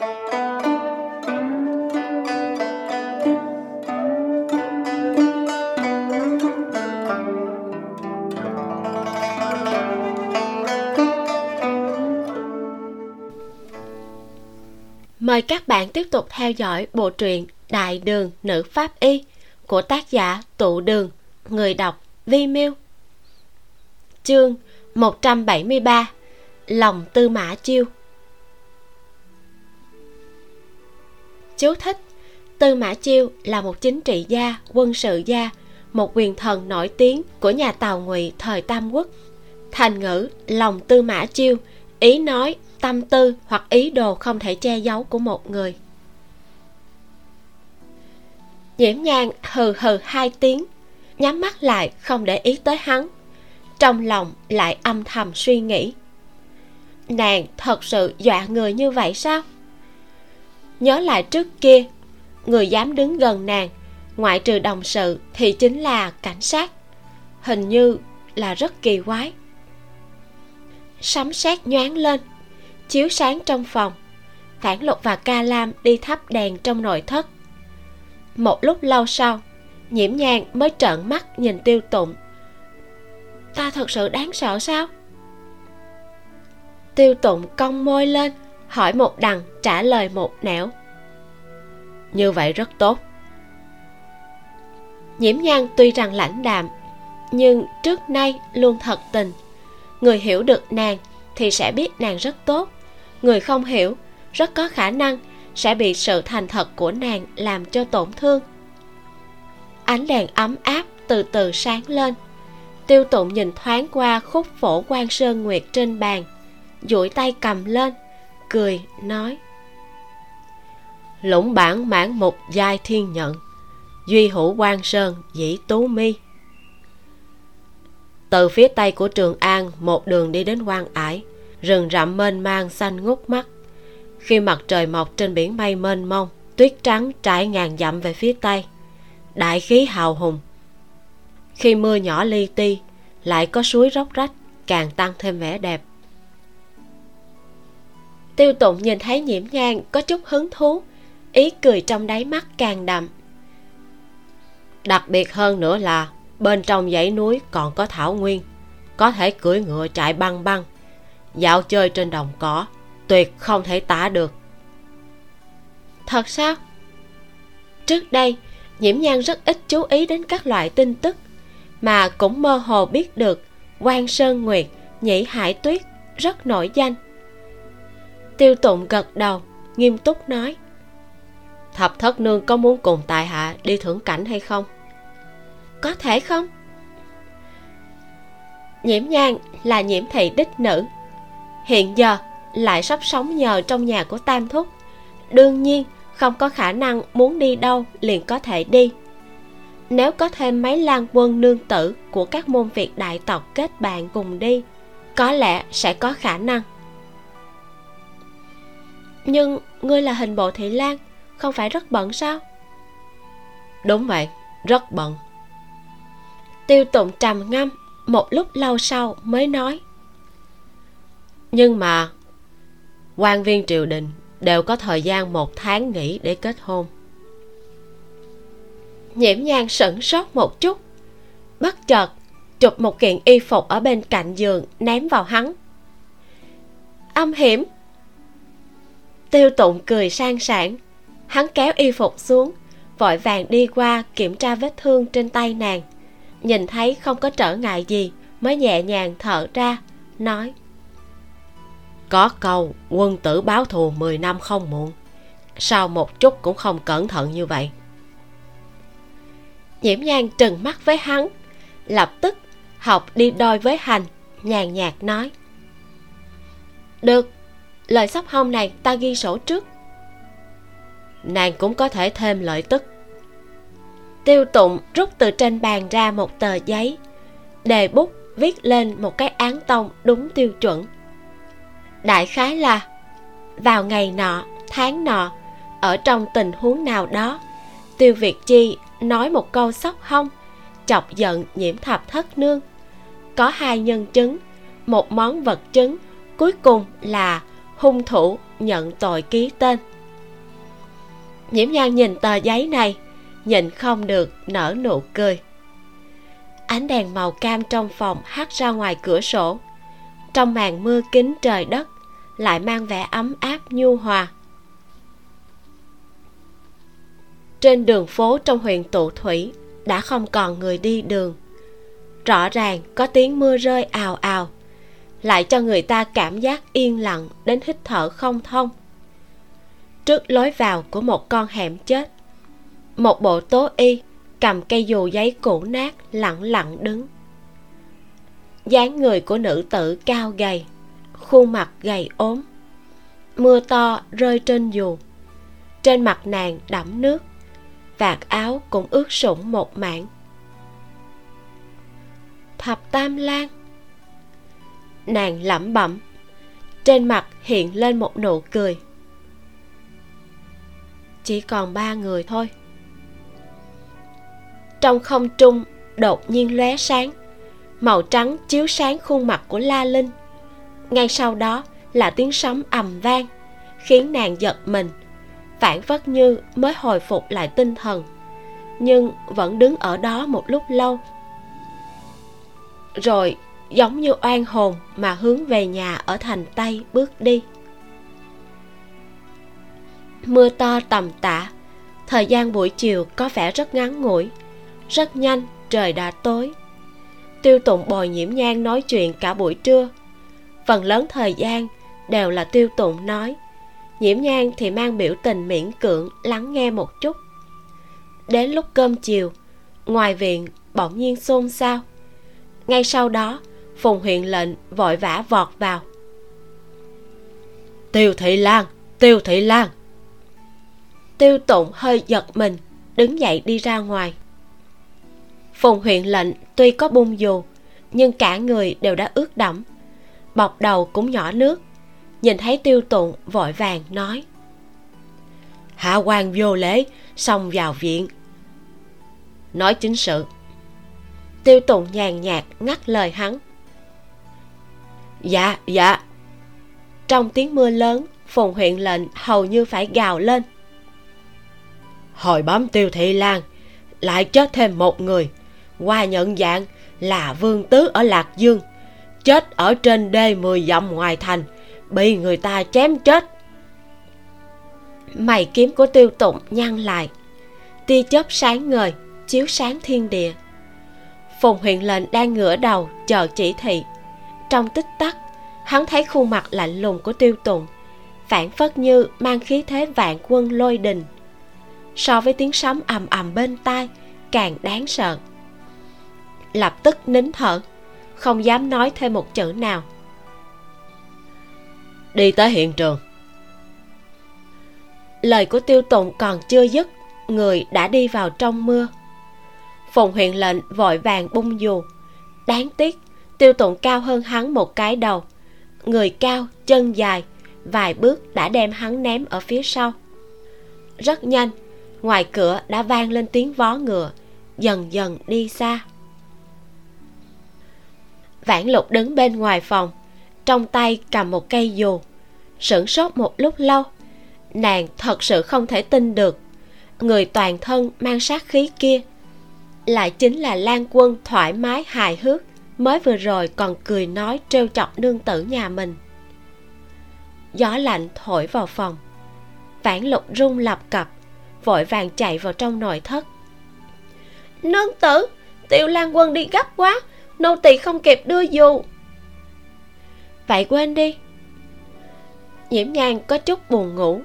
Mời các bạn tiếp tục theo dõi bộ truyện Đại đường nữ pháp y của tác giả Tụ Đường, người đọc Vi Miêu. Chương 173 Lòng Tư Mã Chiêu Chú thích Tư Mã Chiêu là một chính trị gia, quân sự gia, một quyền thần nổi tiếng của nhà Tàu Ngụy thời Tam Quốc. Thành ngữ lòng Tư Mã Chiêu, ý nói tâm tư hoặc ý đồ không thể che giấu của một người. Nhiễm Nhan hừ hừ hai tiếng nhắm mắt lại không để ý tới hắn. Trong lòng lại âm thầm suy nghĩ. Nàng thật sự dọa người như vậy sao? Nhớ lại trước kia. Người dám đứng gần nàng, ngoại trừ đồng sự thì chính là cảnh sát. Hình như là rất kỳ quái. Sấm sét nhoáng lên, chiếu sáng trong phòng. Phản lục và ca lam đi thắp đèn trong nội thất. Một lúc lâu sau, nhiễm nhàn mới trợn mắt nhìn tiêu tụng. Ta thật sự đáng sợ sao? Tiêu tụng cong môi lên hỏi một đằng, trả lời một nẻo. Như vậy rất tốt. Nhiễm nhan tuy rằng lãnh đạm, nhưng trước nay luôn thật tình. Người hiểu được nàng thì sẽ biết nàng rất tốt. Người không hiểu, rất có khả năng sẽ bị sự thành thật của nàng làm cho tổn thương. Ánh đèn ấm áp từ từ sáng lên. Tiêu tụng nhìn thoáng qua khúc phổ quan sơn nguyệt trên bàn, duỗi tay cầm lên cười, nói. Lũng bản mãn mục giai thiên nhận, duy hữu quan sơn dĩ tú mi. Từ phía tây của trường an, một đường đi đến quan ải, rừng rậm mênh mang xanh ngút mắt. Khi mặt trời mọc trên biển mây mênh mông, tuyết trắng trải ngàn dặm về phía tây, đại khí hào hùng. Khi mưa nhỏ li ti, lại có suối róc rách, càng tăng thêm vẻ đẹp tiêu tụng nhìn thấy nhiễm ngang, có chút hứng thú. Ý cười trong đáy mắt càng đậm. Đặc biệt hơn nữa là, bên trong dãy núi còn có thảo nguyên, có thể cưỡi ngựa chạy băng băng. Dạo chơi trên đồng cỏ, tuyệt không thể tả được. Thật sao? Trước đây, nhiễm nhan rất ít chú ý đến các loại tin tức, mà cũng mơ hồ biết được quan sơn nguyệt, nhĩ hải tuyết rất nổi danh tiêu tụng gật đầu, nghiêm túc nói. Thập thất nương có muốn cùng tại hạ đi thưởng cảnh hay không? Có thể không? Nhiễm nhan là nhiễm thị đích nữ. Hiện giờ lại sắp sống nhờ trong nhà của tam thúc. Đương nhiên, không có khả năng muốn đi đâu liền có thể đi. Nếu có thêm mấy lan quân nương tử của các môn việt đại tộc kết bạn cùng đi, có lẽ sẽ có khả năng nhưng ngươi là hình bộ thị lan không phải rất bận sao? Đúng vậy rất bận. Tiêu tụng trầm ngâm một lúc lâu sau mới nói. Nhưng mà quan viên triều đình đều có thời gian một tháng nghỉ để kết hôn. Nhiễm nhan sửng sốt một chút bất chợt chụp một kiện y phục ở bên cạnh giường ném vào hắn. Âm hiểm tiêu tụng cười sang sảng. Hắn kéo y phục xuống vội vàng đi qua kiểm tra vết thương trên tay nàng. Nhìn thấy không có trở ngại gì mới nhẹ nhàng thở ra nói có câu quân tử báo thù 10 năm không muộn. Sao một chút cũng không cẩn thận như vậy. Nhiễm nhan trừng mắt với hắn Lập tức học đi đôi với hành Nhàn nhạt nói Được Lời sắp hông này ta ghi sổ trước. Nàng cũng có thể thêm lợi tức. Tiêu tụng rút từ trên bàn ra một tờ giấy, Đề bút viết lên một cái án tông đúng tiêu chuẩn. Đại khái là, vào ngày nọ, tháng nọ, ở trong tình huống nào đó, tiêu việt chi nói một câu sóc hông, chọc giận nhiễm thập thất nương. Có hai nhân chứng, một món vật chứng, cuối cùng là hung thủ nhận tội ký tên. Nhiễm nhan nhìn tờ giấy này nhìn không được nở nụ cười. Ánh đèn màu cam trong phòng hắt ra ngoài cửa sổ. Trong màn mưa kín trời đất, lại mang vẻ ấm áp nhu hòa. Trên đường phố trong huyện tụ thủy đã không còn người đi đường. Rõ ràng có tiếng mưa rơi ào ào lại cho người ta cảm giác yên lặng đến hít thở không thông. Trước lối vào của một con hẻm chết, một bộ tố y cầm cây dù giấy cũ nát lặng lặng đứng. Dáng người của nữ tử cao gầy, khuôn mặt gầy ốm, mưa to rơi trên dù. Trên mặt nàng đẫm nước, vạt áo cũng ướt sũng một mảng. Thập tam lan nàng lẩm bẩm. Trên mặt hiện lên một nụ cười. Chỉ còn ba người thôi. Trong không trung đột nhiên lóe sáng, màu trắng chiếu sáng khuôn mặt của la linh. Ngay sau đó là tiếng sấm ầm vang, khiến nàng giật mình, phản phất như mới hồi phục lại tinh thần, nhưng vẫn đứng ở đó một lúc lâu. Rồi giống như oan hồn mà hướng về nhà ở thành tây bước đi. Mưa to tầm tạ thời gian buổi chiều có vẻ rất ngắn ngủi, rất nhanh, trời đã tối. Tiêu tụng bồi nhiễm nhang nói chuyện cả buổi trưa. Phần lớn thời gian đều là tiêu tụng nói. Nhiễm nhang thì mang biểu tình miễn cưỡng lắng nghe một chút. Đến lúc cơm chiều, ngoài viện bỗng nhiên xôn xao. Ngay sau đó phùng huyện lệnh vội vã vọt vào. Tiêu thị lan, tiêu thị lan. Tiêu tụng hơi giật mình, đứng dậy đi ra ngoài. Phùng huyện lệnh tuy có bung dù, nhưng cả người đều đã ướt đẫm. Bọc đầu cũng nhỏ nước, nhìn thấy tiêu tụng vội vàng nói. Hạ quan vô lễ, xong vào viện. Nói chính sự. Tiêu tụng nhàn nhạt ngắt lời hắn dạ dạ. Trong tiếng mưa lớn phùng huyện lệnh hầu như phải gào lên. Hồi bấm tiêu thị lan, lại chết thêm một người. Qua nhận dạng là vương tứ ở lạc dương. Chết ở trên đê mười dặm ngoài thành, bị người ta chém chết. Mày kiếm của tiêu tụng nhăn lại. Tia chớp sáng ngời, chiếu sáng thiên địa. Phùng huyện lệnh đang ngửa đầu chờ chỉ thị trong tích tắc. Hắn thấy khuôn mặt lạnh lùng của tiêu tụng phản phất như mang khí thế vạn quân lôi đình. So với tiếng sấm ầm ầm bên tai càng đáng sợ. Lập tức nín thở không dám nói thêm một chữ nào. Đi tới hiện trường. Lời của tiêu tụng còn chưa dứt người đã đi vào trong mưa. Phùng huyện lệnh vội vàng bung dù. Đáng tiếc tiêu tụng cao hơn hắn một cái đầu. Người cao, chân dài, vài bước đã đem hắn ném ở phía sau. Rất nhanh, ngoài cửa đã vang lên tiếng vó ngựa, dần dần đi xa. Vãn lục đứng bên ngoài phòng, trong tay cầm một cây dù. Sửng sốt một lúc lâu, nàng thật sự không thể tin được. Người toàn thân mang sát khí kia, lại chính là lan quân thoải mái hài hước mới vừa rồi còn cười nói trêu chọc nương tử nhà mình. Gió lạnh thổi vào phòng. Vãn lục rung lập cập, vội vàng chạy vào trong nội thất. Nương tử, tiểu lan quân đi gấp quá, nô tỳ không kịp đưa dù vậy quên đi. Nhiễm nhan có chút buồn ngủ.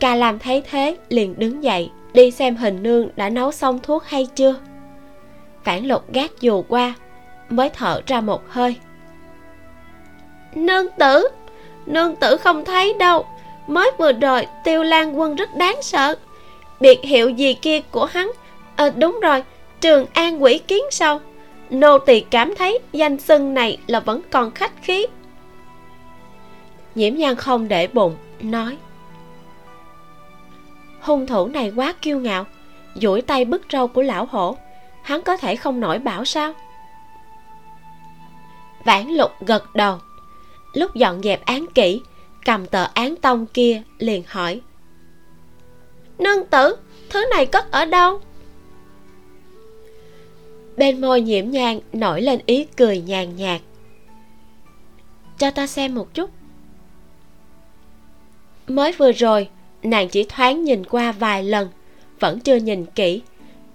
Ca làm thấy thế liền đứng dậy, đi xem hình nương đã nấu xong thuốc hay chưa. Phản lục gác dù qua mới thở ra một hơi. Nương tử nương tử không thấy đâu. Mới vừa rồi tiêu lan quân rất đáng sợ. Biệt hiệu gì kia của hắn? À, đúng rồi trường an quỷ kiến sau nô tỳ cảm thấy danh xưng này là vẫn còn khách khí. Nhiễm nhan không để bụng nói. Hung thủ này quá kiêu ngạo duỗi tay bứt râu của lão hổ. Hắn có thể không nổi bảo sao? Vãn lục gật đầu. Lúc dọn dẹp án kỹ, cầm tờ án tông kia liền hỏi. Nương tử, thứ này cất ở đâu? Bên môi nhiễm nhang nổi lên ý cười nhàn nhạt. Cho ta xem một chút. Mới vừa rồi, nàng chỉ thoáng nhìn qua vài lần, vẫn chưa nhìn kỹ.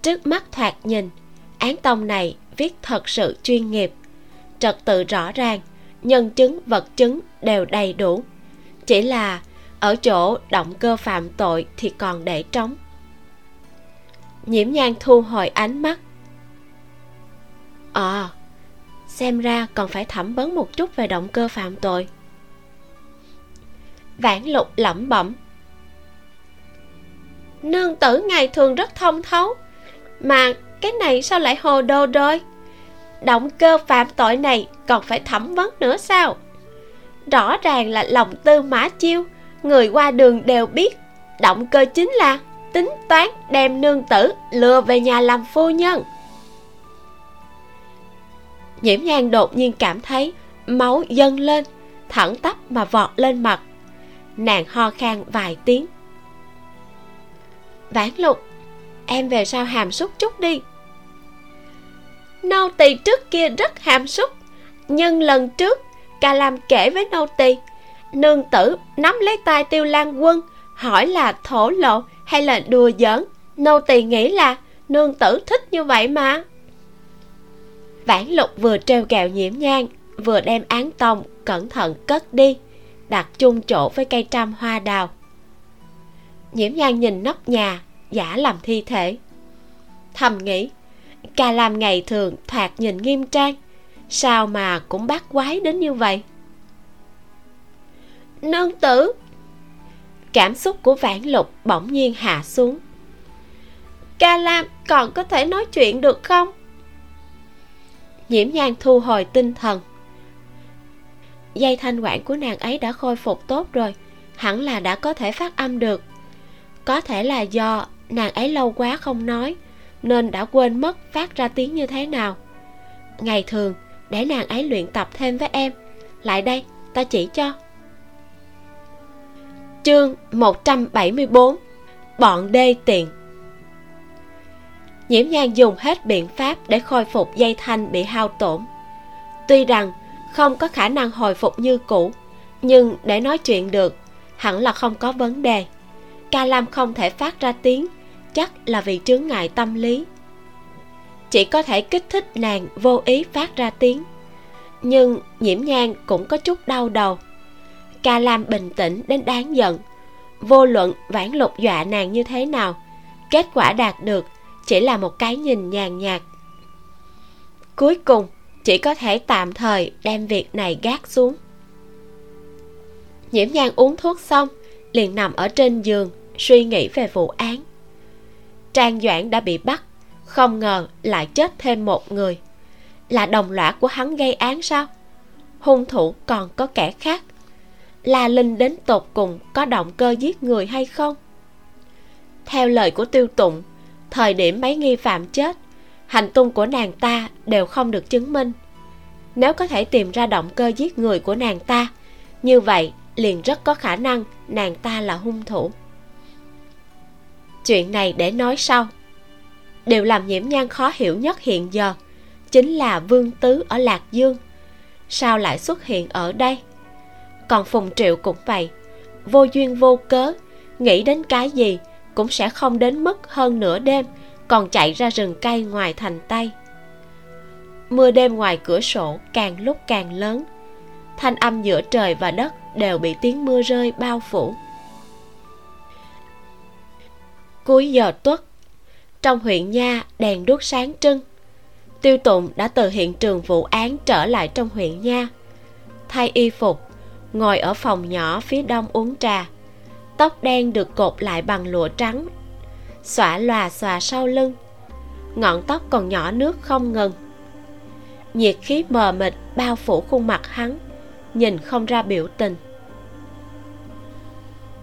Trước mắt thoạt nhìn, án tông này viết thật sự chuyên nghiệp trật tự rõ ràng, nhân chứng, vật chứng đều đầy đủ. Chỉ là ở chỗ động cơ phạm tội thì còn để trống. Nhiễm nhan thu hồi ánh mắt. À xem ra còn phải thẩm vấn một chút về động cơ phạm tội. Vãn lục lẩm bẩm. Nương tử ngày thường rất thông thấu, mà cái này sao lại hồ đồ rồi? Động cơ phạm tội này còn phải thẩm vấn nữa sao? Rõ ràng là lòng tư mã chiêu, người qua đường đều biết, động cơ chính là tính toán đem nương tử lừa về nhà làm phu nhân. Nhiễm nhan đột nhiên cảm thấy máu dâng lên, thẳng tắp mà vọt lên mặt. Nàng ho khan vài tiếng. Vãn lục, em về sau hàm xúc chút đi nô tỳ trước kia rất hàm súc, nhưng lần trước ca lam kể với nô tỳ nương tử nắm lấy tay tiêu lan quân hỏi là thổ lộ hay là đùa giỡn? Nô tỳ nghĩ là nương tử thích như vậy mà. Vãn lục vừa treo kẹo nhiễm nhang vừa đem án tông cẩn thận cất đi đặt chung chỗ với cây trăm hoa đào. Nhiễm nhang nhìn nóc nhà giả làm thi thể. Thầm nghĩ ca lam ngày thường thoạt nhìn nghiêm trang, sao mà cũng bắt quái đến như vậy? Nương tử! Cảm xúc của vãn lục bỗng nhiên hạ xuống. Ca lam còn có thể nói chuyện được không? Nhiễm nhan thu hồi tinh thần. Dây thanh quản của nàng ấy đã khôi phục tốt rồi, hẳn là đã có thể phát âm được. Có thể là do nàng ấy lâu quá không nói nên đã quên mất phát ra tiếng như thế nào. Ngày thường, để nàng ấy luyện tập thêm với em. Lại đây, ta chỉ cho. Chương 174 bọn đê tiện. Nhiễm nhan dùng hết biện pháp để khôi phục dây thanh bị hao tổn. Tuy rằng không có khả năng hồi phục như cũ, nhưng để nói chuyện được, hẳn là không có vấn đề. Ca lam không thể phát ra tiếng chắc là vì chướng ngại tâm lý. Chỉ có thể kích thích nàng vô ý phát ra tiếng. Nhưng nhiễm nhan cũng có chút đau đầu. Ca lam bình tĩnh đến đáng giận. Vô luận vãn lục dọa nàng như thế nào, kết quả đạt được chỉ là một cái nhìn nhàn nhạt. Cuối cùng, chỉ có thể tạm thời đem việc này gác xuống. Nhiễm nhan uống thuốc xong, liền nằm ở trên giường, suy nghĩ về vụ án trang doãn đã bị bắt, không ngờ lại chết thêm một người. Là đồng lõa của hắn gây án sao? Hung thủ còn có kẻ khác. La linh đến tột cùng có động cơ giết người hay không? Theo lời của tiêu tụng, thời điểm mấy nghi phạm chết, hành tung của nàng ta đều không được chứng minh. Nếu có thể tìm ra động cơ giết người của nàng ta, như vậy liền rất có khả năng nàng ta là hung thủ chuyện này để nói sau. Điều làm nhiễm nhan khó hiểu nhất hiện giờ chính là vương tứ ở lạc dương. Sao lại xuất hiện ở đây? Còn phùng triệu cũng vậy. Vô duyên vô cớ, nghĩ đến cái gì cũng sẽ không đến mức hơn nửa đêm còn chạy ra rừng cây ngoài thành tây. Mưa đêm ngoài cửa sổ càng lúc càng lớn. Thanh âm giữa trời và đất đều bị tiếng mưa rơi bao phủ cuối giờ tuất. Trong huyện nha, đèn đuốc sáng trưng. Tiêu tụng đã từ hiện trường vụ án trở lại trong huyện nha. Thay y phục, ngồi ở phòng nhỏ phía đông uống trà. Tóc đen được cột lại bằng lụa trắng. Xõa lòa xòa sau lưng. Ngọn tóc còn nhỏ nước không ngừng. Nhiệt khí mờ mịt bao phủ khuôn mặt hắn, nhìn không ra biểu tình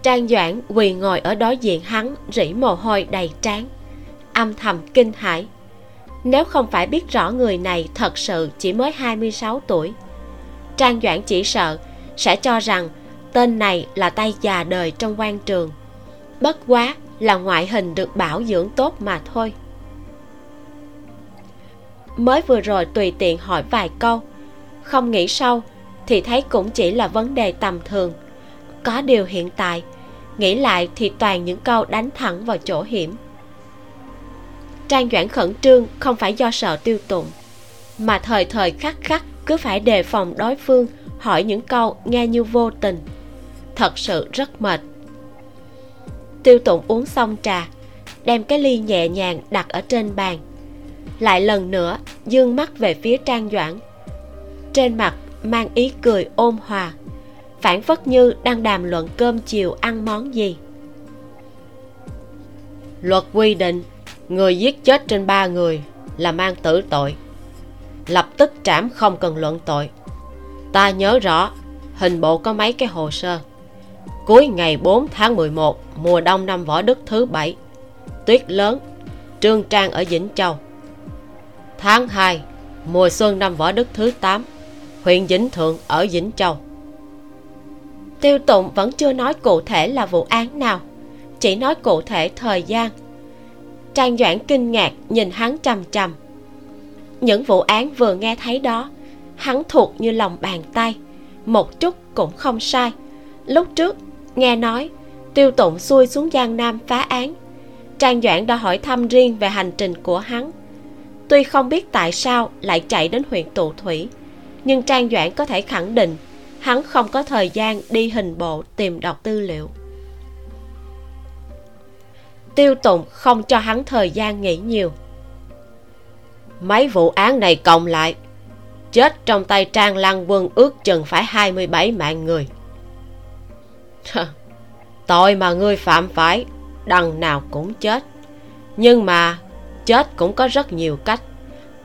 trang doãn quỳ ngồi ở đối diện hắn, rỉ mồ hôi đầy trán. Âm thầm kinh hãi. Nếu không phải biết rõ người này thật sự chỉ mới 26 tuổi, trang doãn chỉ sợ, sẽ cho rằng tên này là tay già đời trong quan trường. Bất quá là ngoại hình được bảo dưỡng tốt mà thôi. Mới vừa rồi tùy tiện hỏi vài câu, không nghĩ sâu thì thấy cũng chỉ là vấn đề tầm thường. Có điều hiện tại nghĩ lại thì toàn những câu đánh thẳng vào chỗ hiểm. Trang doãn khẩn trương không phải do sợ tiêu tụng mà thời thời khắc khắc cứ phải đề phòng đối phương, hỏi những câu nghe như vô tình. Thật sự rất mệt. Tiêu tụng uống xong trà, đem cái ly nhẹ nhàng đặt ở trên bàn. Lại lần nữa, dương mắt về phía trang doãn. Trên mặt mang ý cười ôn hòa phản phất như đang đàm luận cơm chiều ăn món gì. Luật quy định, người giết chết trên ba người là mang tử tội. Lập tức trảm không cần luận tội. Ta nhớ rõ, hình bộ có mấy cái hồ sơ. Cuối ngày 4 tháng 11 mùa đông năm võ đức thứ bảy, tuyết lớn, trương trang ở vĩnh châu. Tháng 2 mùa xuân năm võ đức thứ 8 huyện vĩnh thượng ở vĩnh châu tiêu tụng vẫn chưa nói cụ thể là vụ án nào, chỉ nói cụ thể thời gian. Trang doãn kinh ngạc nhìn hắn trầm trầm. Những vụ án vừa nghe thấy đó, hắn thuộc như lòng bàn tay, một chút cũng không sai. Lúc trước, nghe nói, tiêu tụng xuôi xuống giang nam phá án. Trang doãn đã hỏi thăm riêng về hành trình của hắn. Tuy không biết tại sao lại chạy đến huyện tụ thủy, nhưng trang doãn có thể khẳng định hắn không có thời gian đi hình bộ tìm đọc tư liệu. Tiêu tụng không cho hắn thời gian nghĩ nhiều. Mấy vụ án này cộng lại, chết trong tay trang lăng quân ước chừng phải 27 mạng người. Tội mà ngươi phạm phải, đằng nào cũng chết. Nhưng mà chết cũng có rất nhiều cách.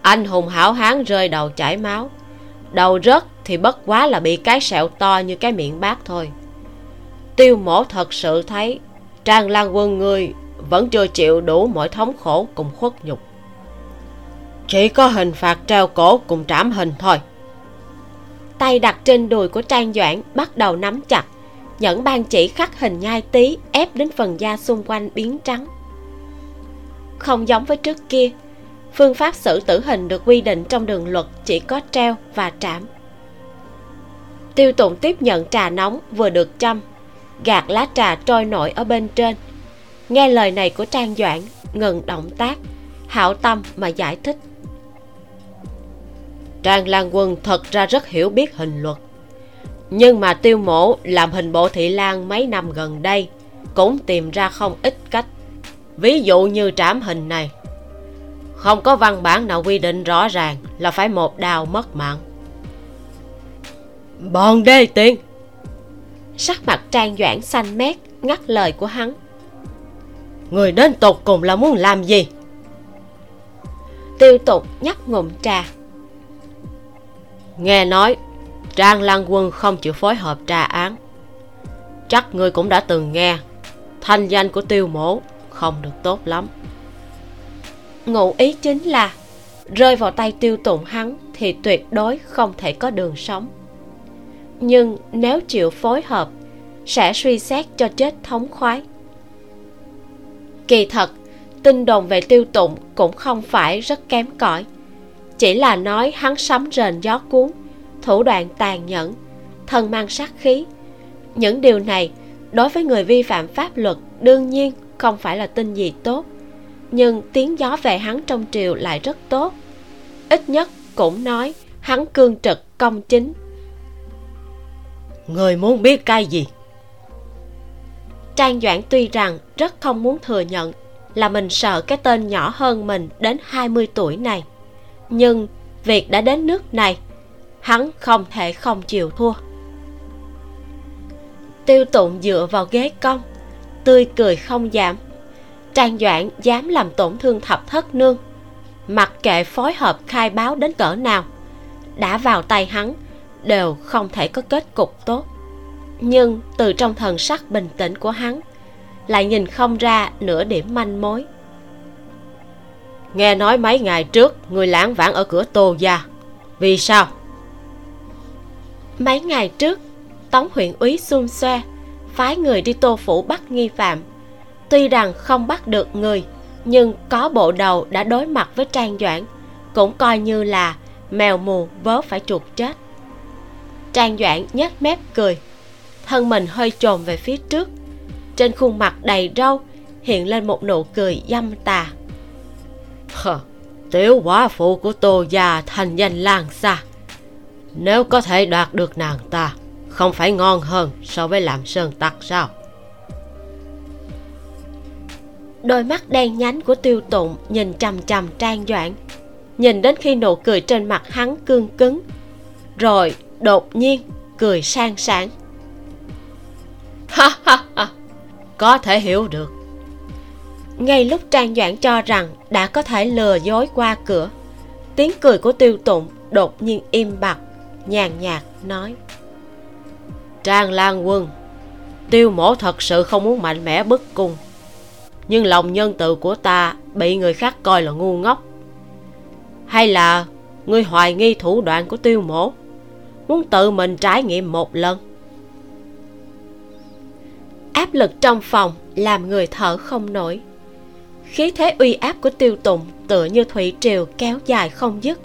Anh hùng hảo hán rơi đầu chảy máu, đầu rớt thì bất quá là bị cái sẹo to như cái miệng bát thôi. Tiêu mổ thật sự thấy trang lan quân ngươi vẫn chưa chịu đủ mọi thống khổ cùng khuất nhục. Chỉ có hình phạt treo cổ cùng trảm hình thôi. Tay đặt trên đùi của trang doãn bắt đầu nắm chặt, nhẫn ban chỉ khắc hình nhai tí ép đến phần da xung quanh biến trắng. Không giống với trước kia, phương pháp xử tử hình được quy định trong đường luật chỉ có treo và trảm tiêu tụng tiếp nhận trà nóng vừa được châm. Gạt lá trà trôi nổi ở bên trên. Nghe lời này của trang doãn, ngừng động tác, hảo tâm mà giải thích. Trang lan quân thật ra rất hiểu biết hình luật. Nhưng mà tiêu mổ làm hình bộ thị lan mấy năm gần đây, cũng tìm ra không ít cách. Ví dụ như trảm hình này. Không có văn bản nào quy định rõ ràng là phải một đào mất mạng bọn đê tiện sắc mặt trang doãn xanh mét ngắt lời của hắn. Người đến tục cùng là muốn làm gì? Tiêu tục nhấp ngụm trà. Nghe nói trang lan quân không chịu phối hợp tra án. Chắc ngươi cũng đã từng nghe thanh danh của tiêu mổ không được tốt lắm. Ngụ ý chính là rơi vào tay tiêu tụng hắn thì tuyệt đối không thể có đường sống nhưng nếu chịu phối hợp, sẽ suy xét cho chết thống khoái. Kỳ thật, tin đồn về tiêu tụng cũng không phải rất kém cỏi. Chỉ là nói hắn sấm rền gió cuốn, thủ đoạn tàn nhẫn, thân mang sát khí. Những điều này, đối với người vi phạm pháp luật, đương nhiên không phải là tin gì tốt. Nhưng tiếng gió về hắn trong triều lại rất tốt. Ít nhất cũng nói hắn cương trực công chính người muốn biết cái gì? Trang doãn tuy rằng rất không muốn thừa nhận là mình sợ cái tên nhỏ hơn mình đến 20 tuổi này. Nhưng việc đã đến nước này, hắn không thể không chịu thua. Tiêu tụng dựa vào ghế cong tươi cười không giảm. Trang doãn dám làm tổn thương thập thất nương, mặc kệ phối hợp khai báo đến cỡ nào, đã vào tay hắn đều không thể có kết cục tốt. Nhưng từ trong thần sắc bình tĩnh của hắn, lại nhìn không ra nửa điểm manh mối. Nghe nói mấy ngày trước, người lãng vãng ở cửa tô gia. Vì sao? Mấy ngày trước, tống huyện úy xung xoe phái người đi tô phủ bắt nghi phạm. Tuy rằng không bắt được người, nhưng có bộ đầu đã đối mặt với trang doãn, cũng coi như là mèo mù vớ phải chuột chết trang doãn nhếch mép cười. Thân mình hơi trồn về phía trước. Trên khuôn mặt đầy râu hiện lên một nụ cười dâm tà. Hờ, tiểu quả phụ của tô già thành danh làng xa. Nếu có thể đoạt được nàng ta không phải ngon hơn so với làm sơn tặc sao? Đôi mắt đen nhánh của tiêu tụng nhìn chằm chằm trang doãn. Nhìn đến khi nụ cười trên mặt hắn cương cứng. Rồi đột nhiên cười sang sảng. Ha ha ha, có thể hiểu được. Ngay lúc trang doãn cho rằng đã có thể lừa dối qua cửa, tiếng cười của tiêu tụng đột nhiên im bặt, nhàn nhạt nói. Trang lan quân, tiêu mổ thật sự không muốn mạnh mẽ bức cung, nhưng lòng nhân từ của ta bị người khác coi là ngu ngốc. Hay là ngươi hoài nghi thủ đoạn của tiêu mổ? Muốn tự mình trải nghiệm một lần. Áp lực trong phòng làm người thở không nổi. Khí thế uy áp của tiêu tụng tựa như thủy triều kéo dài không dứt.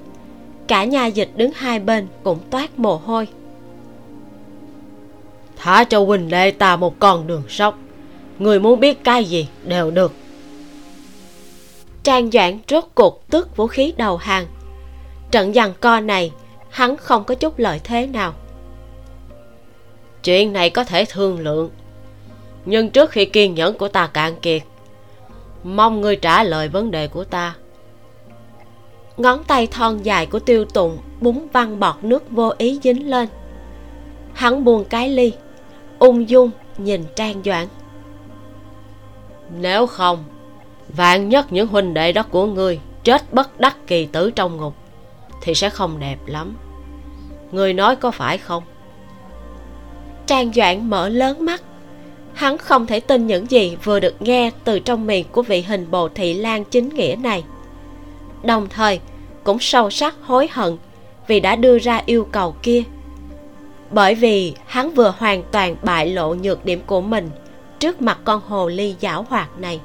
Cả nhà dịch đứng hai bên cũng toát mồ hôi. Thả cho huynh đệ ta một con đường sóc. Người muốn biết cái gì đều được. Trang doãn rốt cuộc tước vũ khí đầu hàng. Trận giằng co này hắn không có chút lợi thế nào. Chuyện này có thể thương lượng, nhưng trước khi kiên nhẫn của ta cạn kiệt, mong ngươi trả lời vấn đề của ta. Ngón tay thon dài của tiêu tụng búng văng bọt nước vô ý dính lên. Hắn buông cái ly, ung dung nhìn trang doãn. Nếu không, vạn nhất những huynh đệ đó của ngươi chết bất đắc kỳ tử trong ngục, thì sẽ không đẹp lắm ngươi nói có phải không? Trang doãn mở lớn mắt. Hắn không thể tin những gì vừa được nghe từ trong miệng của vị hình bồ thị lan chính nghĩa này. Đồng thời cũng sâu sắc hối hận vì đã đưa ra yêu cầu kia. Bởi vì hắn vừa hoàn toàn bại lộ nhược điểm của mình trước mặt con hồ ly giảo hoạt này.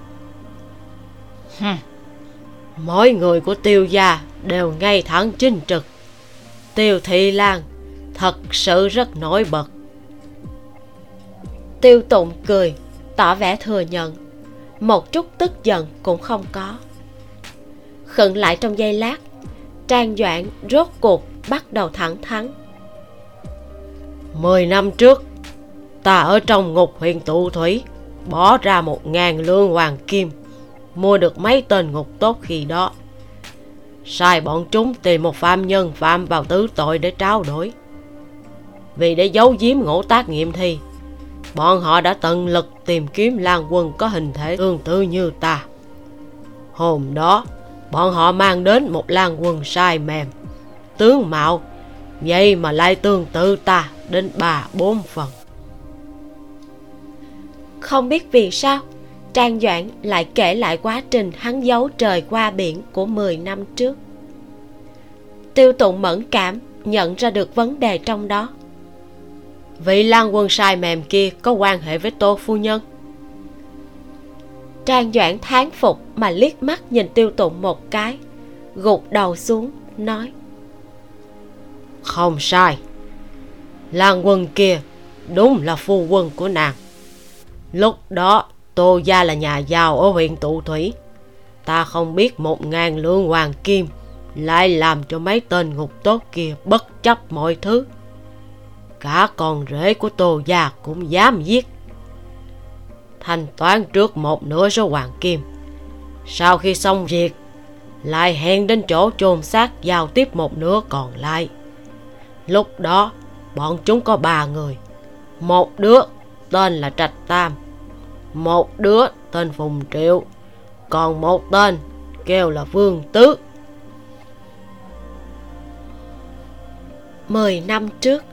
Mỗi người của tiêu gia đều ngay thẳng chinh trực tiêu thị lan thật sự rất nổi bật. Tiêu tụng cười, tỏ vẻ thừa nhận. Một chút tức giận cũng không có. Khựng lại trong giây lát, trang doãn rốt cuộc bắt đầu thẳng thắn. Mười năm trước, ta ở trong ngục huyện tụ thủy, bỏ ra một ngàn lương hoàng kim, mua được mấy tên ngục tốt khi đó sai bọn chúng tìm một phạm nhân phạm vào tứ tội để trao đổi. Vì để giấu giếm ngũ tác nghiệm thi bọn họ đã tận lực tìm kiếm lan quân có hình thể tương tự như ta. Hôm đó, bọn họ mang đến một lan quân sai mềm, tướng mạo, vậy mà lại tương tự ta đến ba bốn phần. Không biết vì sao trang doãn lại kể lại quá trình hắn giấu trời qua biển của 10 năm trước. Tiêu tụng mẫn cảm nhận ra được vấn đề trong đó. Vị lan quân sai mềm kia có quan hệ với tô phu nhân? Trang doãn thán phục mà liếc mắt nhìn tiêu tụng một cái, gục đầu xuống, nói. Không sai. Lan quân kia đúng là phu quân của nàng. Lúc đó tô gia là nhà giàu ở huyện tụ thủy. Ta không biết một ngàn lương hoàng kim lại làm cho mấy tên ngục tốt kia bất chấp mọi thứ. Cả con rể của tô gia cũng dám giết. Thanh toán trước một nửa số hoàng kim. Sau khi xong việc, lại hẹn đến chỗ chôn xác giao tiếp một nửa còn lại. Lúc đó, bọn chúng có ba người. Một đứa tên là trạch tam một đứa tên phùng triệu, còn một tên kêu là vương tứ. Mười năm trước,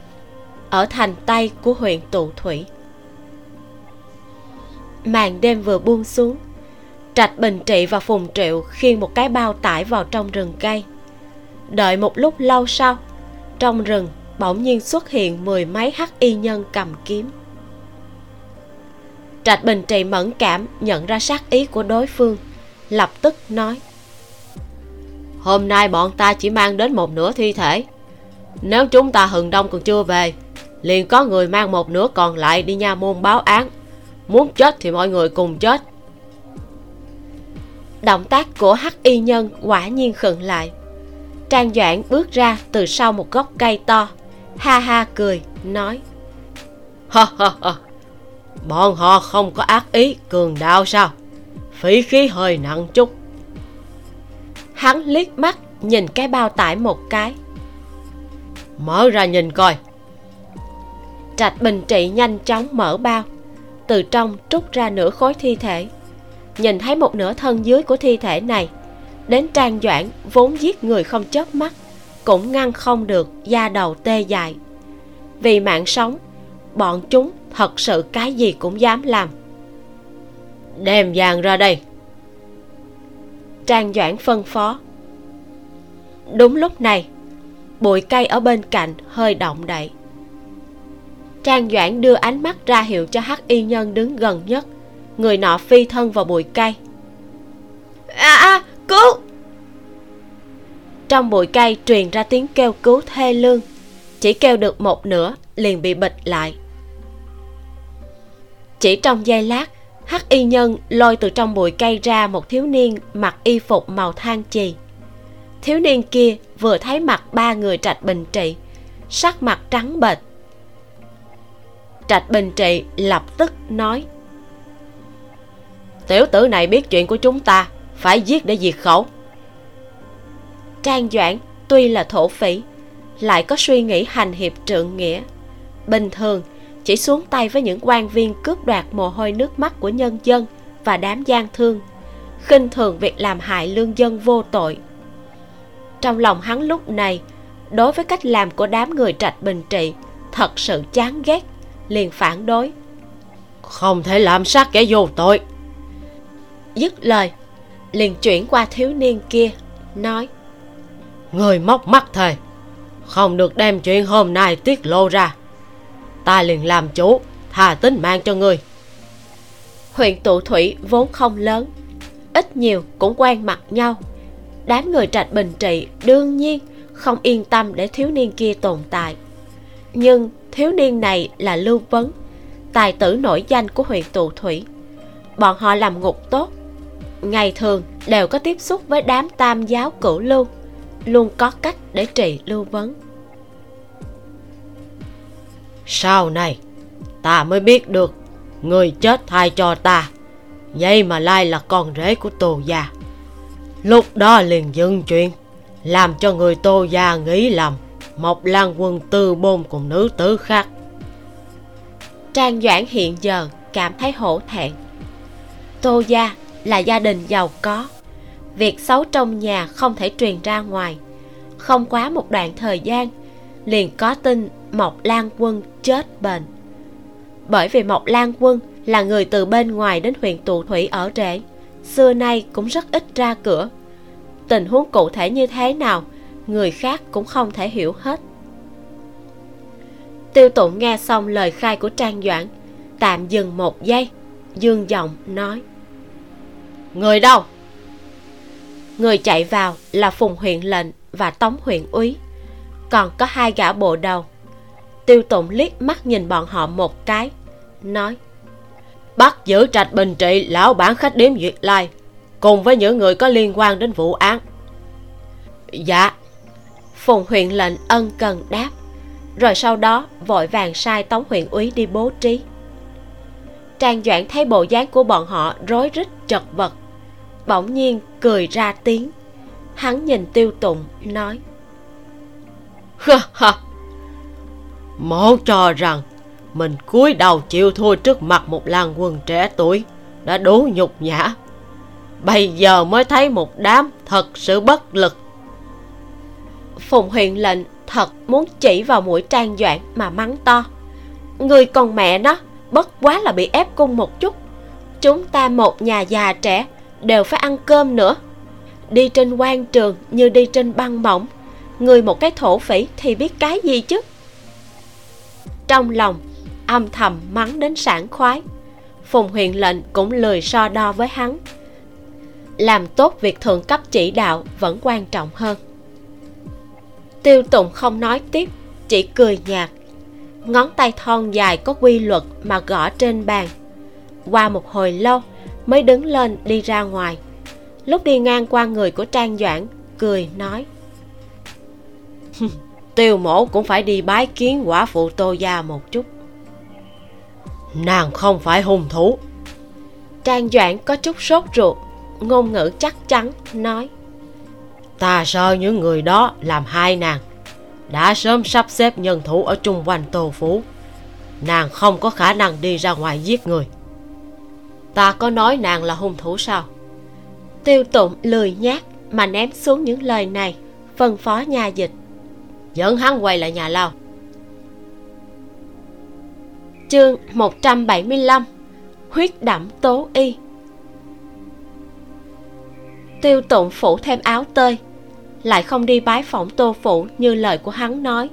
ở thành tây của huyện tụ thủy, màn đêm vừa buông xuống, trạch bình trị và phùng triệu khiêng một cái bao tải vào trong rừng cây. Đợi một lúc lâu sau, trong rừng bỗng nhiên xuất hiện mười mấy hắc y nhân cầm kiếm trạch bình trị mẫn cảm nhận ra sát ý của đối phương, lập tức nói, hôm nay bọn ta chỉ mang đến một nửa thi thể. Nếu chúng ta hừng đông còn chưa về, liền có người mang một nửa còn lại đi nha môn báo án. Muốn chết thì mọi người cùng chết. Động tác của hắc y nhân quả nhiên khựng lại. Trang doãn bước ra từ sau một gốc cây to, ha ha cười, nói, ha ha ha bọn họ không có ác ý, cường đạo sao? Phí khí hơi nặng chút. Hắn liếc mắt, nhìn cái bao tải một cái. Mở ra nhìn coi. Trạch bình trị nhanh chóng mở bao. Từ trong trút ra nửa khối thi thể. Nhìn thấy một nửa thân dưới của thi thể này. Đến trang doãn, vốn giết người không chớp mắt, cũng ngăn không được, da đầu tê dại. Vì mạng sống, bọn chúng thật sự cái gì cũng dám làm. Đem vàng ra đây. Trang doãn phân phó. Đúng lúc này bụi cây ở bên cạnh hơi động đậy. Trang doãn đưa ánh mắt ra hiệu cho hắc y nhân đứng gần nhất người nọ phi thân vào bụi cây. A à, à, cứu! Trong bụi cây truyền ra tiếng kêu cứu thê lương chỉ kêu được một nửa liền bị bịch lại chỉ trong giây lát hắc y nhân lôi từ trong bụi cây ra một thiếu niên mặc y phục màu than chì. Thiếu niên kia vừa thấy mặt ba người trạch bình trị, sắc mặt trắng bệch. Trạch bình trị lập tức nói, tiểu tử này biết chuyện của chúng ta, phải giết để diệt khẩu. Trang doãn tuy là thổ phỉ, lại có suy nghĩ hành hiệp trượng nghĩa. Bình thường chỉ xuống tay với những quan viên cướp đoạt mồ hôi nước mắt của nhân dân và đám gian thương khinh thường việc làm hại lương dân vô tội. Trong lòng hắn lúc này đối với cách làm của đám người trạch bình trị thật sự chán ghét liền phản đối. Không thể làm sát kẻ vô tội. Dứt lời liền chuyển qua thiếu niên kia nói người móc mắt thề không được đem chuyện hôm nay tiết lộ ra ta liền làm chủ thà tính mang cho người huyện tụ thủy vốn không lớn, ít nhiều cũng quen mặt nhau. Đám người trạch bình trị đương nhiên không yên tâm để thiếu niên kia tồn tại. Nhưng thiếu niên này là lưu vấn, tài tử nổi danh của huyện tụ thủy. Bọn họ làm ngục tốt, ngày thường đều có tiếp xúc với đám tam giáo cửu lưu, luôn có cách để trị lưu vấn sau này, ta mới biết được người chết thay cho ta. Vậy mà lai là con rể của tô gia. Lúc đó liền dừng chuyện, làm cho người tô gia nghĩ lầm mộc lan quân tư bôn cùng nữ tử khác. Trang doãn hiện giờ cảm thấy hổ thẹn. Tô gia là gia đình giàu có. Việc xấu trong nhà không thể truyền ra ngoài. Không quá một đoạn thời gian, liền có tin mộc lan quân chết bệnh bởi vì mộc lan quân là người từ bên ngoài đến huyện tù thủy ở rễ xưa nay cũng rất ít ra cửa. Tình huống cụ thể như thế nào, người khác cũng không thể hiểu hết. Tiêu tụng nghe xong lời khai của trang doãn, tạm dừng một giây, dương giọng nói, người đâu? Người chạy vào là phùng huyện lệnh và tống huyện úy. Còn có hai gã bộ đầu tiêu tụng liếc mắt nhìn bọn họ một cái, nói, bắt giữ trạch bình trị, lão bản khách điếm duyệt lai, cùng với những người có liên quan đến vụ án. Dạ. Phùng huyện lệnh ân cần đáp, rồi sau đó vội vàng sai tống huyện úy đi bố trí. Trang doãn thấy bộ dáng của bọn họ rối rít, chật vật, bỗng nhiên cười ra tiếng. Hắn nhìn tiêu tụng nói ha ha mổ cho rằng mình cúi đầu chịu thua trước mặt một làng quân trẻ tuổi đã đủ nhục nhã. Bây giờ mới thấy một đám thật sự bất lực. Phùng huyền lệnh thật muốn chỉ vào mũi trang doãn mà mắng to. Người con mẹ nó bất quá là bị ép cung một chút. Chúng ta một nhà già trẻ đều phải ăn cơm nữa. Đi trên quan trường như đi trên băng mỏng người một cái thổ phỉ thì biết cái gì chứ? Trong lòng, âm thầm mắng đến sảng khoái. Phùng huyện lệnh cũng lười so đo với hắn. Làm tốt việc thượng cấp chỉ đạo vẫn quan trọng hơn. Tiêu tụng không nói tiếp, chỉ cười nhạt. Ngón tay thon dài có quy luật mà gõ trên bàn. Qua một hồi lâu, mới đứng lên đi ra ngoài. Lúc đi ngang qua người của trang doãn, cười nói tiêu mổ cũng phải đi bái kiến quả phụ tô gia một chút. Nàng không phải hung thủ. Trang doãn có chút sốt ruột, ngôn ngữ chắc chắn, nói, ta sợ những người đó làm hai nàng. Đã sớm sắp xếp nhân thủ ở chung quanh tô phú nàng không có khả năng đi ra ngoài giết người. Ta có nói nàng là hung thủ sao? Tiêu tụng lười nhác mà ném xuống những lời này, phân phó nhà dịch dẫn hắn quay lại nhà lao. Chương 175 huyết đẫm tố y. Tiêu tụng phủ thêm áo tơi, lại không đi bái phỏng tô phủ như lời của hắn nói,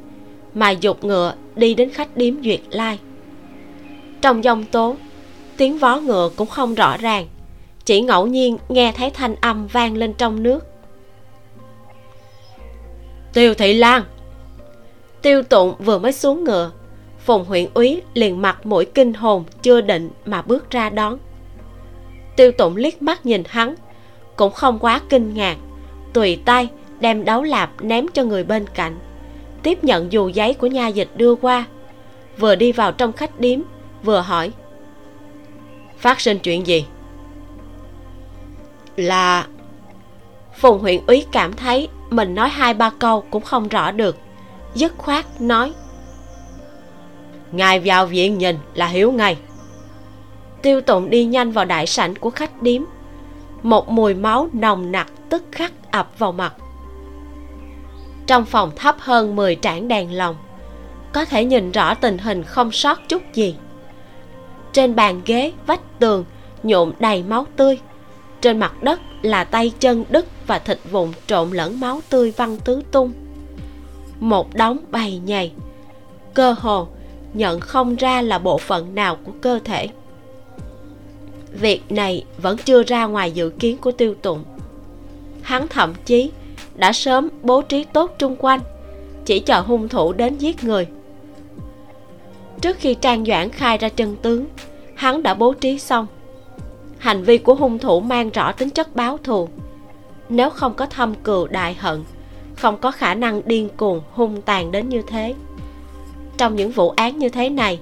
mà dục ngựa đi đến khách điếm duyệt lai. Trong dòng tố, tiếng vó ngựa cũng không rõ ràng, chỉ ngẫu nhiên nghe thấy thanh âm vang lên trong nước. Tiêu thị lan tiêu tụng vừa mới xuống ngựa. Phùng huyện úy liền mặt mũi kinh hồn chưa định mà bước ra đón. Tiêu tụng liếc mắt nhìn hắn, cũng không quá kinh ngạc, tùy tay đem đấu lạp ném cho người bên cạnh. Tiếp nhận dù giấy của nha dịch đưa qua, vừa đi vào trong khách điếm, vừa hỏi, phát sinh chuyện gì? Là phùng huyện úy cảm thấy mình nói hai ba câu cũng không rõ được dứt khoát nói ngài vào viện nhìn là hiểu ngay. Tiêu tụng đi nhanh vào đại sảnh của khách điếm. Một mùi máu nồng nặc tức khắc ập vào mặt. Trong phòng thấp hơn 10 trảng đèn lồng có thể nhìn rõ tình hình không sót chút gì. Trên bàn ghế vách tường nhuộm đầy máu tươi. Trên mặt đất là tay chân đứt và thịt vụn trộn lẫn máu tươi văng tứ tung một đống bầy nhầy. Cơ hồ, nhận không ra là bộ phận nào của cơ thể. Việc này vẫn chưa ra ngoài dự kiến của tiêu tụng. Hắn thậm chí đã sớm bố trí tốt chung quanh, chỉ chờ hung thủ đến giết người. Trước khi trang doãn khai ra chân tướng, hắn đã bố trí xong. Hành vi của hung thủ mang rõ tính chất báo thù. Nếu không có thâm cừu đại hận không có khả năng điên cuồng hung tàn đến như thế. Trong những vụ án như thế này,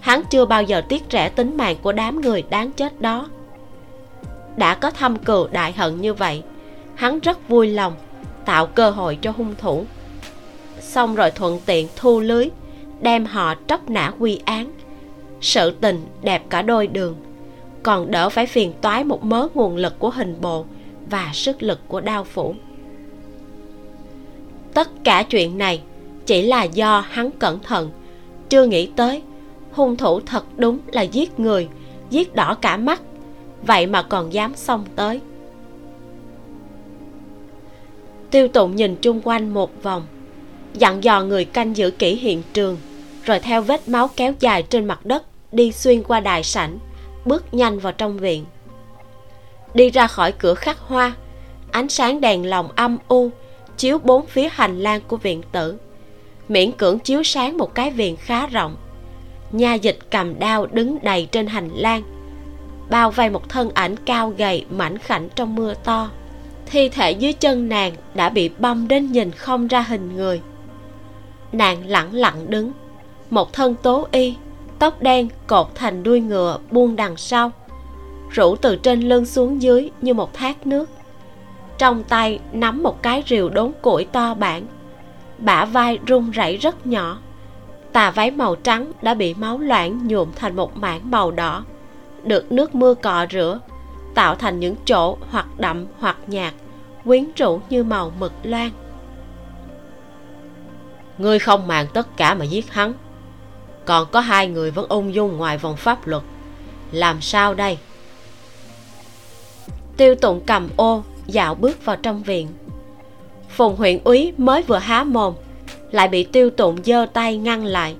hắn chưa bao giờ tiếc rẻ tính mạng của đám người đáng chết đó. Đã có thâm cừu đại hận như vậy, hắn rất vui lòng tạo cơ hội cho hung thủ. Xong rồi thuận tiện thu lưới, đem họ tróc nã quy án. Sự tình đẹp cả đôi đường, còn đỡ phải phiền toái một mớ nguồn lực của hình bộ và sức lực của đao phủ tất cả chuyện này, chỉ là do hắn cẩn thận. Chưa nghĩ tới, hung thủ thật đúng là giết người, giết đỏ cả mắt. Vậy mà còn dám xông tới. Tiêu tụng nhìn chung quanh một vòng, dặn dò người canh giữ kỹ hiện trường, rồi theo vết máu kéo dài trên mặt đất, đi xuyên qua đài sảnh, bước nhanh vào trong viện. Đi ra khỏi cửa khắc hoa, ánh sáng đèn lồng âm u chiếu bốn phía hành lang của viện tử. Miễn cưỡng chiếu sáng một cái viện khá rộng. Nha dịch cầm đao đứng đầy trên hành lang, bao vây một thân ảnh cao gầy, mảnh khảnh trong mưa to. Thi thể dưới chân nàng đã bị băm đến nhìn không ra hình người. Nàng lẳng lặng đứng, một thân tố y, tóc đen cột thành đuôi ngựa buông đằng sau, rủ từ trên lưng xuống dưới như một thác nước trong tay nắm một cái rìu đốn củi to bản. Bả vai run rẩy rất nhỏ. Tà váy màu trắng đã bị máu loãng nhuộm thành một mảng màu đỏ. Được nước mưa cọ rửa tạo thành những chỗ hoặc đậm hoặc nhạt quyến rũ như màu mực loan ngươi không màng tất cả mà giết hắn. Còn có hai người vẫn ung dung ngoài vòng pháp luật. Làm sao đây? Tiêu tụng cầm ô dạo bước vào trong viện. Phùng huyện úy mới vừa há mồm, lại bị tiêu tụng giơ tay ngăn lại.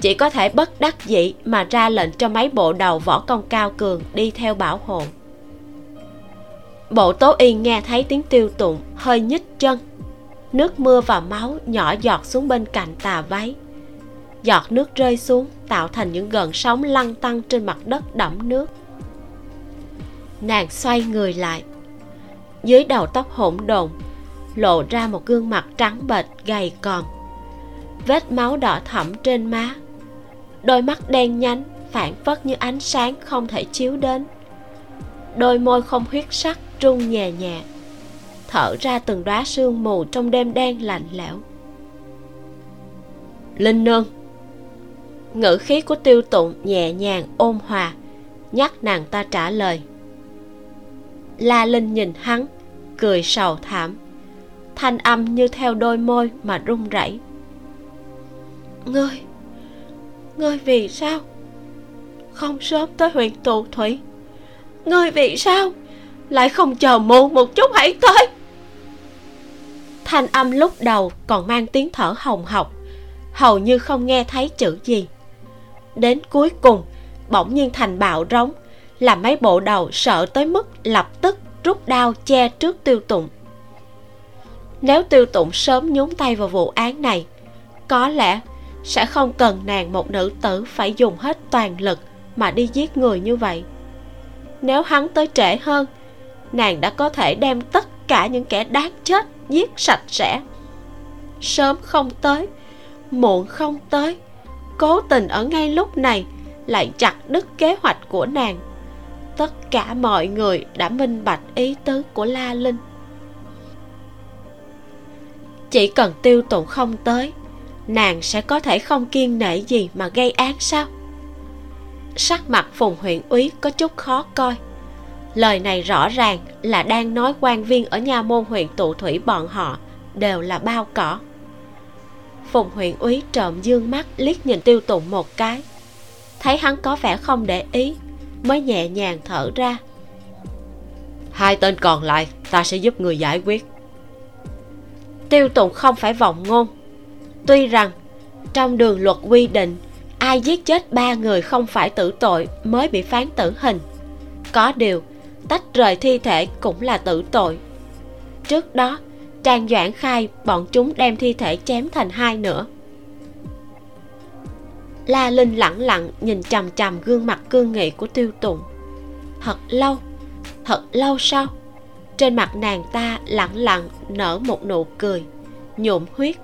Chỉ có thể bất đắc dĩ mà ra lệnh cho mấy bộ đầu võ công cao cường đi theo bảo hộ. Bộ tố y nghe thấy tiếng tiêu tụng, hơi nhích chân. Nước mưa và máu nhỏ giọt xuống bên cạnh tà váy. Giọt nước rơi xuống, tạo thành những gợn sóng lăn tăn trên mặt đất đẫm nước. Nàng xoay người lại dưới đầu tóc hỗn độn, lộ ra một gương mặt trắng bệch, gầy còm. Vết máu đỏ thẫm trên má. Đôi mắt đen nhánh phản phất như ánh sáng không thể chiếu đến. Đôi môi không huyết sắc, trung nhẹ nhẹ. Thở ra từng đóa sương mù trong đêm đen lạnh lẽo. Linh nương. Ngữ khí của tiêu tụng nhẹ nhàng, ôn hòa, nhắc nàng ta trả lời la linh nhìn hắn, cười sầu thảm. Thanh âm như theo đôi môi mà run rẩy. Ngươi ngươi vì sao không sớm tới huyện tù thủy? Ngươi vì sao lại không chờ muộn một chút hãy tới? Thanh âm lúc đầu còn mang tiếng thở hồng hộc, hầu như không nghe thấy chữ gì. Đến cuối cùng, bỗng nhiên thành bạo rống làm mấy bộ đầu sợ tới mức lập tức rút đao che trước tiêu tụng. Nếu tiêu tụng sớm nhúng tay vào vụ án này, có lẽ sẽ không cần nàng một nữ tử phải dùng hết toàn lực mà đi giết người như vậy. Nếu hắn tới trễ hơn, nàng đã có thể đem tất cả những kẻ đáng chết giết sạch sẽ. Sớm không tới, muộn không tới, cố tình ở ngay lúc này lại chặt đứt kế hoạch của nàng tất cả mọi người đã minh bạch ý tứ của la linh. Chỉ cần tiêu tụng không tới, nàng sẽ có thể không kiên nể gì mà gây án sao? Sắc mặt phùng huyện úy có chút khó coi. Lời này rõ ràng là đang nói quan viên ở nha môn huyện tụ thủy bọn họ đều là bao cỏ. Phùng huyện úy trộm dương mắt liếc nhìn tiêu tụng một cái. Thấy hắn có vẻ không để ý mới nhẹ nhàng thở ra. Hai tên còn lại, ta sẽ giúp người giải quyết. Tiêu tụng không phải vọng ngôn. Tuy rằng, trong đường luật quy định, ai giết chết ba người không phải tử tội mới bị phán tử hình. Có điều, tách rời thi thể cũng là tử tội. Trước đó, trang doãn khai bọn chúng đem thi thể chém thành hai nữa la linh lẳng lặng nhìn chằm chằm gương mặt cương nghị của tiêu tụng thật lâu thật lâu sau, trên mặt nàng ta lặng lặng nở một nụ cười, nhuộm huyết,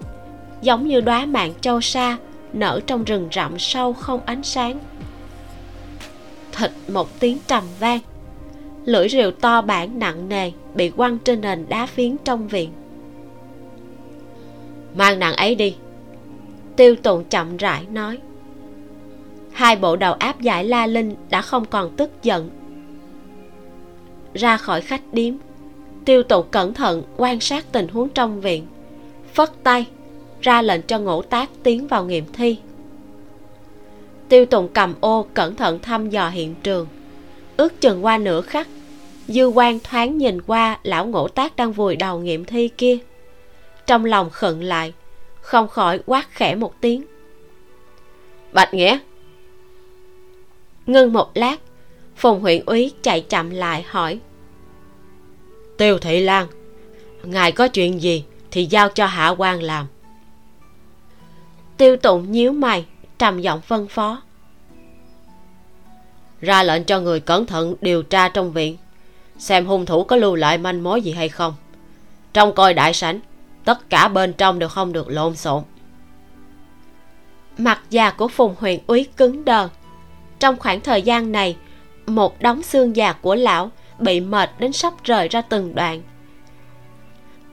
giống như đóa mạng châu sa nở trong rừng rậm sâu không ánh sáng. Thịt một tiếng trầm vang, lưỡi rượu to bản nặng nề bị quăng trên nền đá phiến trong viện. Mang nàng ấy đi, tiêu tụng chậm rãi nói hai bộ đầu áp giải la linh đã không còn tức giận. Ra khỏi khách điếm, tiêu tụng cẩn thận quan sát tình huống trong viện, phất tay, ra lệnh cho ngũ tác tiến vào nghiệm thi. Tiêu tùng cầm ô cẩn thận thăm dò hiện trường. Ước chừng qua nửa khắc, dư quan thoáng nhìn qua lão ngũ tác đang vùi đầu nghiệm thi kia. Trong lòng khựng lại, không khỏi quát khẽ một tiếng. Bạch nghĩa ngưng một lát. Phùng huyện úy chạy chậm lại hỏi. Tiêu thị lan ngài có chuyện gì thì giao cho hạ quan làm. Tiêu tụng nhíu mày trầm giọng phân phó. Ra lệnh cho người cẩn thận điều tra trong viện xem hung thủ có lưu lại manh mối gì hay không. Trong coi đại sảnh tất cả bên trong đều không được lộn xộn. Mặt già của phùng huyền úy cứng đờ trong khoảng thời gian này, một đống xương già của lão bị mệt đến sắp rời ra từng đoạn.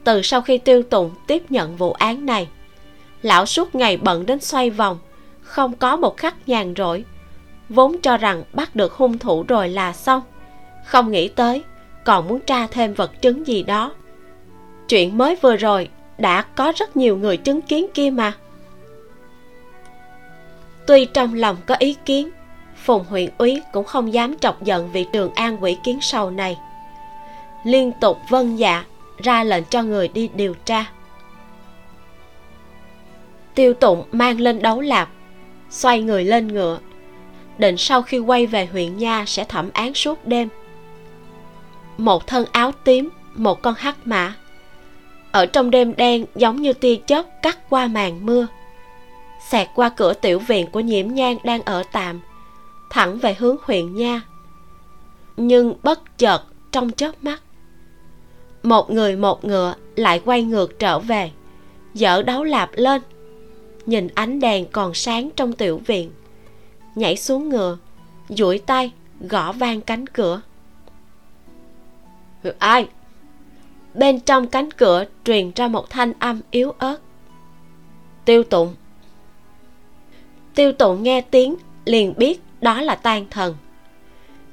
Từ sau khi tiêu tụng tiếp nhận vụ án này, lão suốt ngày bận đến xoay vòng, không có một khắc nhàn rỗi, vốn cho rằng bắt được hung thủ rồi là xong. Không nghĩ tới, còn muốn tra thêm vật chứng gì đó. Chuyện mới vừa rồi đã có rất nhiều người chứng kiến kia mà. Tuy trong lòng có ý kiến phùng huyện úy cũng không dám trọc giận vị trường an quỷ kiến sầu này. Liên tục vâng dạ ra lệnh cho người đi điều tra. Tiêu tụng mang lên đấu lạp, xoay người lên ngựa, định sau khi quay về huyện nha sẽ thẩm án suốt đêm. Một thân áo tím, một con hắc mã. Ở trong đêm đen giống như tia chớp cắt qua màn mưa, xẹt qua cửa tiểu viện của nhiễm nhang đang ở tạm thẳng về hướng huyện nha. Nhưng bất chợt trong chớp mắt, một người một ngựa lại quay ngược trở về, dở đấu lạp lên, nhìn ánh đèn còn sáng trong tiểu viện, nhảy xuống ngựa, duỗi tay gõ vang cánh cửa. Ai? Bên trong cánh cửa truyền ra một thanh âm yếu ớt. Tiêu tụng. Tiêu tụng nghe tiếng liền biết đó là tan thần.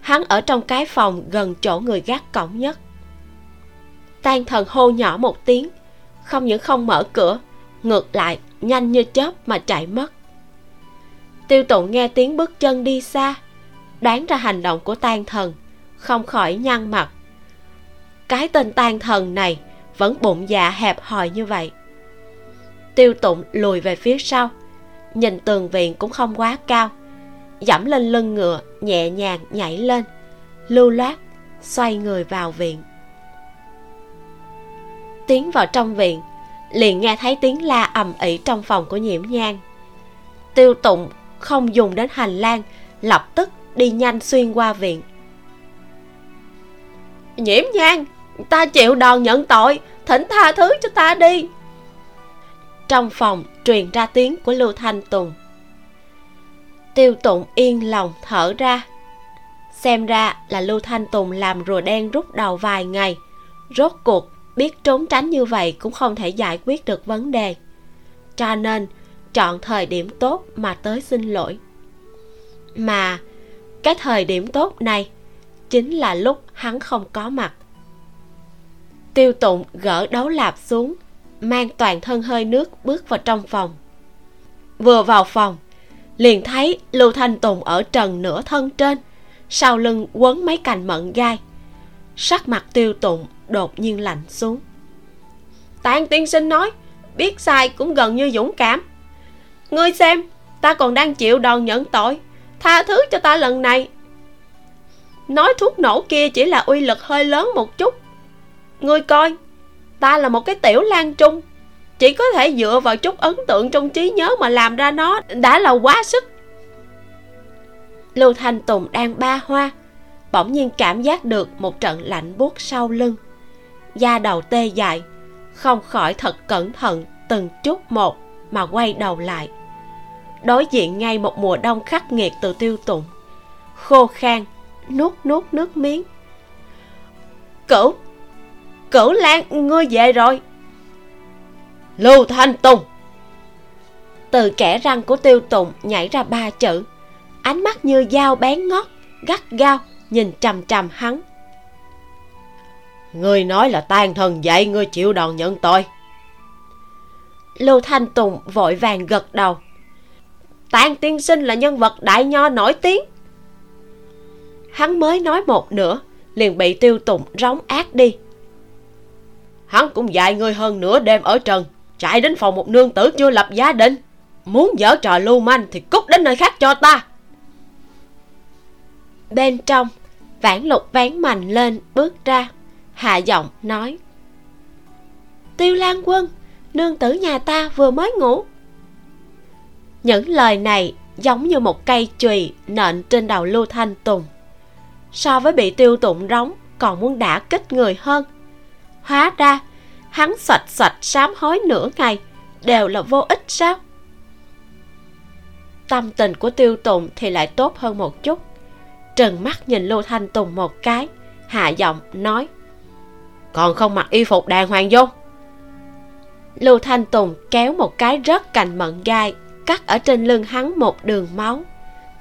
Hắn ở trong cái phòng gần chỗ người gác cổng nhất. Tan thần hô nhỏ một tiếng, không những không mở cửa, ngược lại, nhanh như chớp mà chạy mất. Tiêu tụng nghe tiếng bước chân đi xa, đoán ra hành động của tan thần, không khỏi nhăn mặt. Cái tên tan thần này vẫn bụng dạ hẹp hòi như vậy. Tiêu tụng lùi về phía sau, nhìn tường viện cũng không quá cao dẫm lên lưng ngựa, nhẹ nhàng nhảy lên, lưu loát, xoay người vào viện. Tiến vào trong viện, liền nghe thấy tiếng la ầm ĩ trong phòng của nhiễm nhang. Tiêu tụng không dùng đến hành lang, lập tức đi nhanh xuyên qua viện. Nhiễm nhang, ta chịu đòn nhận tội, thỉnh tha thứ cho ta đi. Trong phòng truyền ra tiếng của lưu thanh tùng tiêu tụng yên lòng thở ra. Xem ra là lưu thanh tùng làm rùa đen rút đầu vài ngày. Rốt cuộc, biết trốn tránh như vậy cũng không thể giải quyết được vấn đề. Cho nên, chọn thời điểm tốt mà tới xin lỗi. Mà, cái thời điểm tốt này chính là lúc hắn không có mặt. Tiêu tụng gỡ đấu lạp xuống, mang toàn thân hơi nước bước vào trong phòng. Vừa vào phòng liền thấy lưu thanh tùng ở trần nửa thân trên, sau lưng quấn mấy cành mận gai. Sắc mặt tiêu tụng đột nhiên lạnh xuống. Tạng tiên sinh nói, biết sai cũng gần như dũng cảm. Ngươi xem, ta còn đang chịu đòn nhận tội, tha thứ cho ta lần này. Nói thuốc nổ kia chỉ là uy lực hơi lớn một chút. Ngươi coi, ta là một cái tiểu lan trung chỉ có thể dựa vào chút ấn tượng trong trí nhớ mà làm ra nó đã là quá sức. Lưu thanh tùng đang ba hoa, bỗng nhiên cảm giác được một trận lạnh buốt sau lưng. Da đầu tê dại, không khỏi thật cẩn thận từng chút một mà quay đầu lại. Đối diện ngay một mùa đông khắc nghiệt từ tiêu tụng khô khan, nuốt nuốt nước miếng. Cửu cửu lan, ngươi về rồi lưu thanh tùng. Từ kẻ răng của tiêu tùng nhảy ra ba chữ. Ánh mắt như dao bén ngót, gắt gao, nhìn trầm trầm hắn. Ngươi nói là tan thần dạy ngươi chịu đòn nhận tội. Lưu thanh tùng vội vàng gật đầu. Tàn tiên sinh là nhân vật đại nho nổi tiếng. Hắn mới nói một nửa, liền bị tiêu tùng rống ác đi. Hắn cũng dạy ngươi hơn nửa đêm ở trần chạy đến phòng một nương tử chưa lập gia đình. Muốn dở trò lưu manh thì cút đến nơi khác cho ta. Bên trong, vãn lục ván mạnh lên, bước ra. Hạ giọng nói, tiêu lan quân, nương tử nhà ta vừa mới ngủ. Những lời này giống như một cây chùy nện trên đầu lưu thanh tùng. So với bị tiêu tụng rống, còn muốn đả kích người hơn. Hóa ra hắn sạch sạch sám hối nửa ngày. Đều là vô ích sao? Tâm tình của tiêu tùng thì lại tốt hơn một chút. Trừng mắt nhìn lưu thanh tùng một cái, hạ giọng nói, còn không mặc y phục đàng hoàng vô? Lưu thanh tùng kéo một cái rớt cành mận gai, cắt ở trên lưng hắn một đường máu.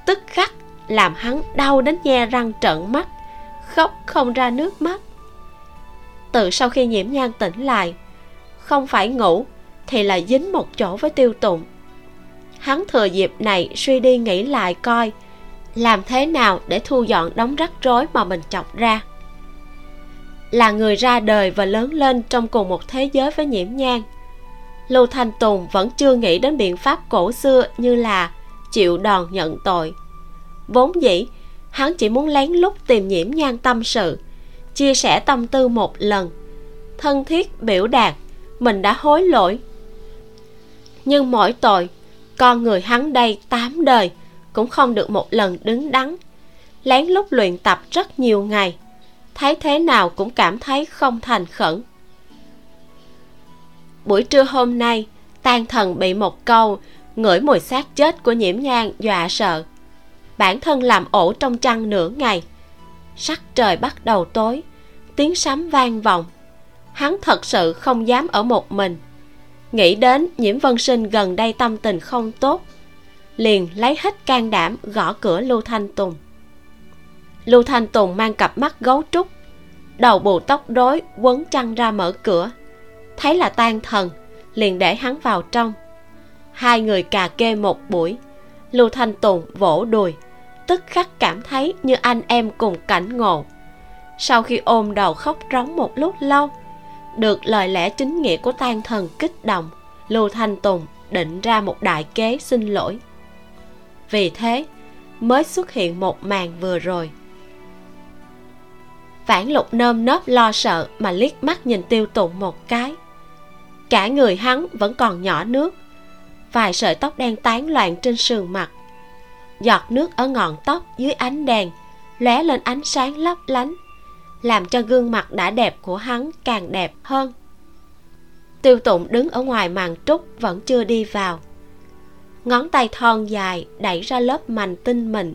Tức khắc làm hắn đau đến nhe răng trợn mắt, khóc không ra nước mắt từ sau khi nhiễm nhan tỉnh lại. Không phải ngủ, thì là dính một chỗ với tiêu tụng. Hắn thừa dịp này suy đi nghĩ lại coi, làm thế nào để thu dọn đống rắc rối mà mình chọc ra. Là người ra đời và lớn lên trong cùng một thế giới với nhiễm nhan, lưu thanh tùng vẫn chưa nghĩ đến biện pháp cổ xưa như là chịu đòn nhận tội. Vốn dĩ, hắn chỉ muốn lén lút tìm nhiễm nhan tâm sự chia sẻ tâm tư một lần. Thân thiết biểu đạt, mình đã hối lỗi. Nhưng mỗi tội, con người hắn đây tám đời cũng không được một lần đứng đắn. Lén lút luyện tập rất nhiều ngày, thấy thế nào cũng cảm thấy không thành khẩn. Buổi trưa hôm nay tan thần bị một câu, ngửi mùi xác chết của nhiễm nhang dọa sợ. Bản thân làm ổ trong chăn nửa ngày, sắc trời bắt đầu tối tiếng sấm vang vọng. Hắn thật sự không dám ở một mình. Nghĩ đến nhiễm vân sinh gần đây tâm tình không tốt, liền lấy hết can đảm gõ cửa lưu thanh tùng. Lưu thanh tùng mang cặp mắt gấu trúc, đầu bù tóc rối quấn chăn ra mở cửa, thấy là tan thần, liền để hắn vào trong. Hai người cà kê một buổi, lưu thanh tùng vỗ đùi, tức khắc cảm thấy như anh em cùng cảnh ngộ sau khi ôm đầu khóc rống một lúc lâu, được lời lẽ chính nghĩa của tan thần kích động, lưu thanh tùng định ra một đại kế xin lỗi. Vì thế, mới xuất hiện một màn vừa rồi. Phản lục nơm nớp lo sợ mà liếc mắt nhìn tiêu tụng một cái. Cả người hắn vẫn còn nhỏ nước, vài sợi tóc đen tán loạn trên sườn mặt. Giọt nước ở ngọn tóc dưới ánh đèn lóe lên ánh sáng lấp lánh làm cho gương mặt đã đẹp của hắn càng đẹp hơn. Tiêu tụng đứng ở ngoài màn trúc vẫn chưa đi vào. Ngón tay thon dài đẩy ra lớp mành tinh mịn.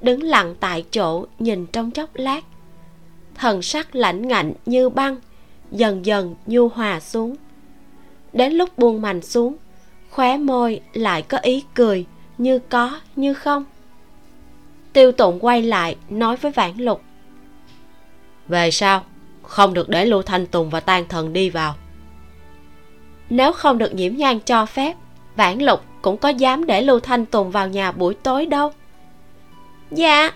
Đứng lặng tại chỗ nhìn trong chốc lát. Thần sắc lãnh ngạnh như băng, dần dần nhu hòa xuống. Đến lúc buông mành xuống, khóe môi lại có ý cười như có như không. Tiêu tụng quay lại nói với vãn lục về sau, không được để lưu thanh tùng và tan thần đi vào. Nếu không được nhiễm nhan cho phép, vãn lục cũng có dám để lưu thanh tùng vào nhà buổi tối đâu. Dạ.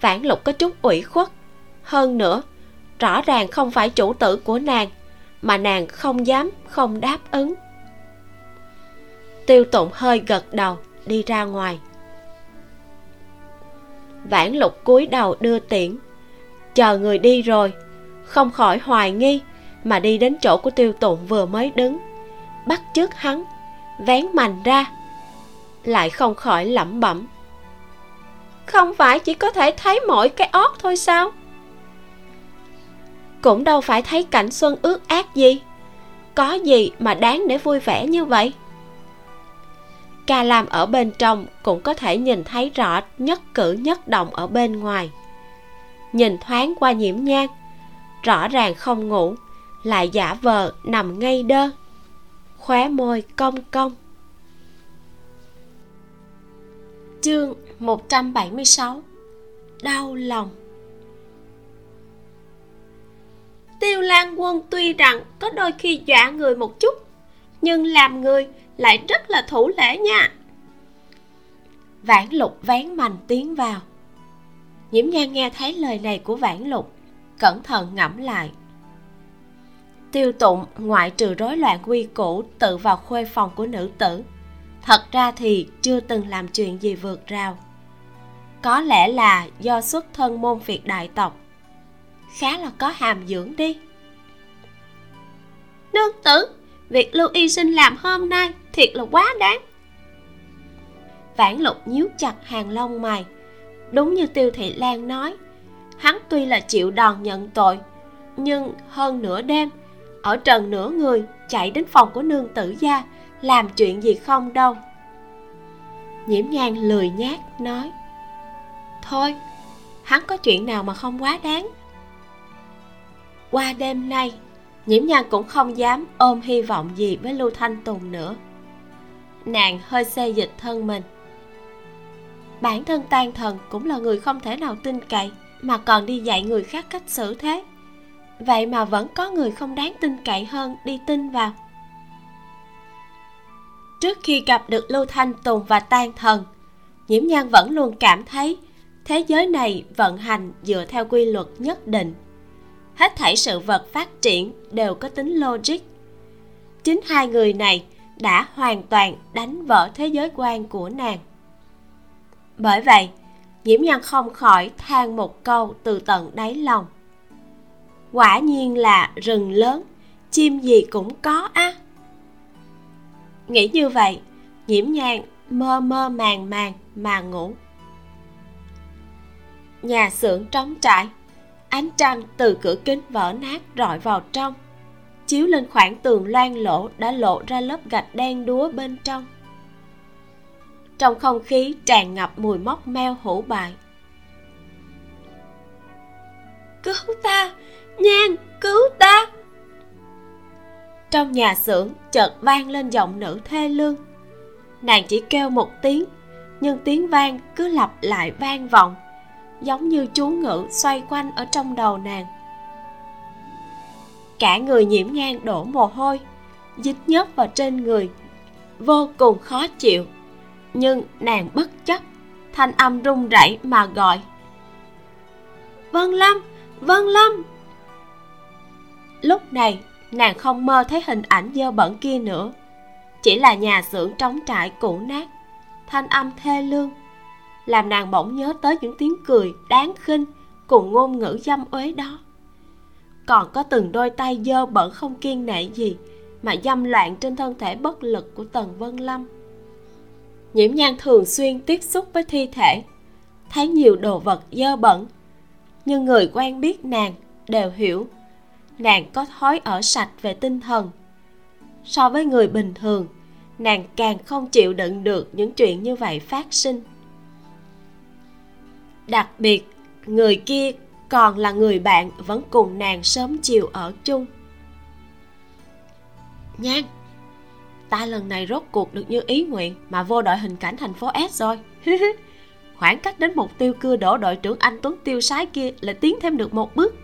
Vãn lục có chút ủy khuất. Hơn nữa, rõ ràng không phải chủ tử của nàng, mà nàng không dám, không đáp ứng. Tiêu tụng hơi gật đầu, đi ra ngoài. Vãn lục cúi đầu đưa tiễn chờ người đi rồi. Không khỏi hoài nghi mà đi đến chỗ của tiêu tụng vừa mới đứng. Bắt trước hắn, vén mành ra, lại không khỏi lẩm bẩm. Không phải chỉ có thể thấy mỗi cái ót thôi sao? Cũng đâu phải thấy cảnh xuân ướt át gì. Có gì mà đáng để vui vẻ như vậy? Ca lam ở bên trong cũng có thể nhìn thấy rõ nhất cử nhất động ở bên ngoài nhìn thoáng qua nhiễm nhang. Rõ ràng không ngủ, lại giả vờ nằm ngay đơ. Khóe môi cong cong. Chương 176 đau lòng. Tiêu lan quân tuy rằng có đôi khi dọa người một chút, nhưng làm người lại rất là thủ lễ nha. Vãn lục vén mành tiến vào nhiễm nhan nghe thấy lời này của vãn lục, cẩn thận ngẫm lại. Tiêu tụng ngoại trừ rối loạn quy củ tự vào khuê phòng của nữ tử, thật ra thì chưa từng làm chuyện gì vượt rào. Có lẽ là do xuất thân môn việt đại tộc, khá là có hàm dưỡng đi. Nương tử, việc lưu y sinh làm hôm nay thiệt là quá đáng. Vãn lục nhíu chặt hàng lông mày đúng như tiêu thị lan nói. Hắn tuy là chịu đòn nhận tội, nhưng hơn nửa đêm, ở trần nửa người chạy đến phòng của nương tử gia làm chuyện gì không đâu. Nhiễm nhan lười nhát nói, thôi, hắn có chuyện nào mà không quá đáng? Qua đêm nay, nhiễm nhan cũng không dám ôm hy vọng gì với lưu thanh tùng nữa. Nàng hơi xê dịch thân mình bản thân tan thần cũng là người không thể nào tin cậy, mà còn đi dạy người khác cách xử thế. Vậy mà vẫn có người không đáng tin cậy hơn đi tin vào. Trước khi gặp được lưu thanh tùng và tan thần, nhiễm nhan vẫn luôn cảm thấy thế giới này vận hành dựa theo quy luật nhất định. Hết thảy sự vật phát triển đều có tính logic. Chính hai người này đã hoàn toàn đánh vỡ thế giới quan của nàng bởi vậy nhiễm nhan không khỏi than một câu từ tận đáy lòng. Quả nhiên là rừng lớn, chim gì cũng có á. Nghĩ như vậy nhiễm nhan mơ mơ màng màng mà ngủ. Nhà xưởng trống trải, ánh trăng từ cửa kính vỡ nát rọi vào trong, chiếu lên khoảng tường loang lỗ đã lộ ra lớp gạch đen đúa bên trong trong không khí tràn ngập mùi móc meo hủ bại. Cứu ta, nhan, cứu ta. Trong nhà xưởng, chợt vang lên giọng nữ thê lương. Nàng chỉ kêu một tiếng, nhưng tiếng vang cứ lặp lại vang vọng, giống như chú ngữ xoay quanh ở trong đầu nàng. Cả người nhiễm ngang đổ mồ hôi, dính nhớp vào trên người, vô cùng khó chịu nhưng nàng bất chấp, thanh âm run rẩy mà gọi. Vân lâm vân lâm. Lúc này, nàng không mơ thấy hình ảnh dơ bẩn kia nữa. Chỉ là nhà xưởng trống trải cũ nát, thanh âm thê lương. Làm nàng bỗng nhớ tới những tiếng cười đáng khinh cùng ngôn ngữ dâm uế đó. Còn có từng đôi tay dơ bẩn không kiên nệ gì mà dâm loạn trên thân thể bất lực của tần vân lâm nhiễm nhan thường xuyên tiếp xúc với thi thể, thấy nhiều đồ vật dơ bẩn. Nhưng người quen biết nàng đều hiểu, nàng có thói ở sạch về tinh thần. So với người bình thường, nàng càng không chịu đựng được những chuyện như vậy phát sinh. Đặc biệt, người kia còn là người bạn vẫn cùng nàng sớm chiều ở chung. Nhan ta lần này rốt cuộc được như ý nguyện mà vô đội hình cảnh thành phố S rồi. Khoảng cách đến mục tiêu cưa đổ đội trưởng anh Tuấn tiêu sái kia là tiến thêm được một bước.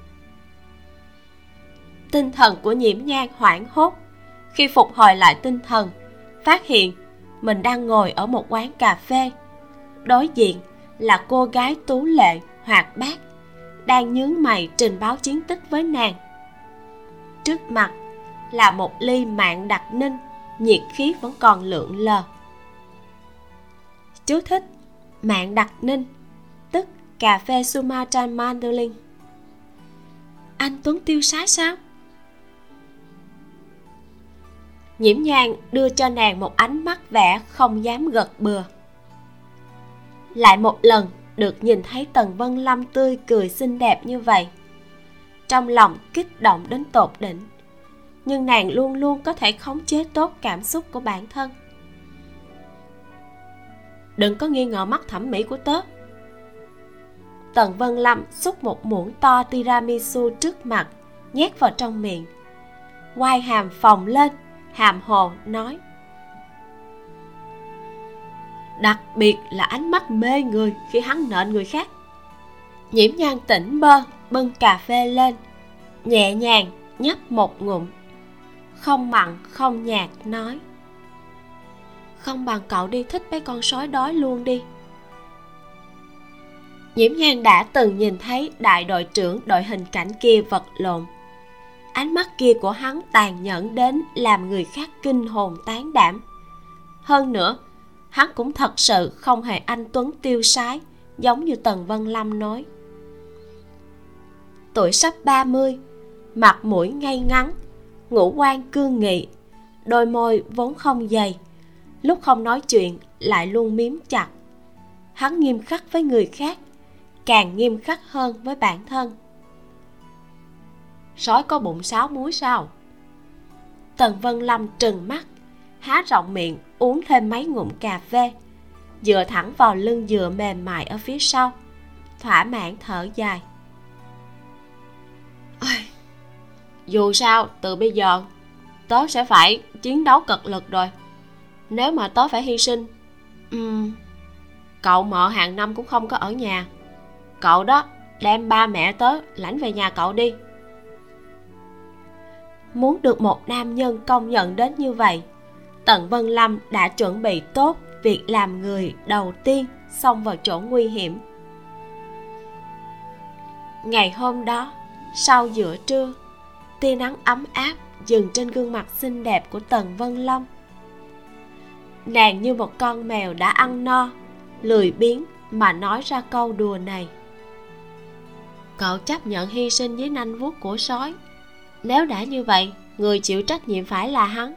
Tinh thần của nhiễm nhan hoảng hốt. Khi phục hồi lại tinh thần, phát hiện mình đang ngồi ở một quán cà phê. Đối diện là cô gái tú lệ, hoạt bát, đang nhướng mày trình báo chiến tích với nàng. Trước mặt là một ly mạng đặc ninh nhiệt khí vẫn còn lượn lờ. Chú thích, mạng đặc ninh tức cà phê sumatra mandolin. Anh tuấn tiêu sái sao? Nhiễm nhang đưa cho nàng một ánh mắt vẻ không dám gật bừa. Lại một lần được nhìn thấy tần vân lâm tươi cười xinh đẹp như vậy, trong lòng kích động đến tột đỉnh nhưng nàng luôn luôn có thể khống chế tốt cảm xúc của bản thân. Đừng có nghi ngờ mắt thẩm mỹ của tớ. Tần vân lâm xúc một muỗng to tiramisu trước mặt, nhét vào trong miệng. Quai hàm phồng lên, hàm hồ nói, đặc biệt là ánh mắt mê người khi hắn nện người khác. Nhiễm nhan tỉnh bơ, bưng cà phê lên, nhẹ nhàng nhấp một ngụm không mặn, không nhạt, nói. Không bằng cậu đi thích mấy con sói đói luôn đi. Nhiễm nhan đã từng nhìn thấy đại đội trưởng đội hình cảnh kia vật lộn. Ánh mắt kia của hắn tàn nhẫn đến làm người khác kinh hồn tán đảm. Hơn nữa, hắn cũng thật sự không hề anh tuấn tiêu sái, giống như tần vân lâm nói. Tuổi sắp 30 mặt mũi ngay ngắn ngũ quan cương nghị, đôi môi vốn không dày, lúc không nói chuyện lại luôn miếm chặt. Hắn nghiêm khắc với người khác, càng nghiêm khắc hơn với bản thân. Sói có bụng sáo muối sao? Tần vân lâm trừng mắt, há rộng miệng uống thêm mấy ngụm cà phê, dựa thẳng vào lưng dừa mềm mại ở phía sau, thỏa mãn thở dài. Dù sao từ bây giờ tớ sẽ phải chiến đấu cực lực rồi. Nếu mà tớ phải hy sinh um, cậu mợ hàng năm cũng không có ở nhà. Cậu đó đem ba mẹ tớ lãnh về nhà cậu đi. Muốn được một nam nhân công nhận đến như vậy tần vân lâm đã chuẩn bị tốt việc làm người đầu tiên xông vào chỗ nguy hiểm. Ngày hôm đó sau giữa trưa tia nắng ấm áp dừng trên gương mặt xinh đẹp của tần vân Long nàng như một con mèo đã ăn no, lười biếng mà nói ra câu đùa này. Cậu chấp nhận hy sinh với nanh vuốt của sói. Nếu đã như vậy, người chịu trách nhiệm phải là hắn.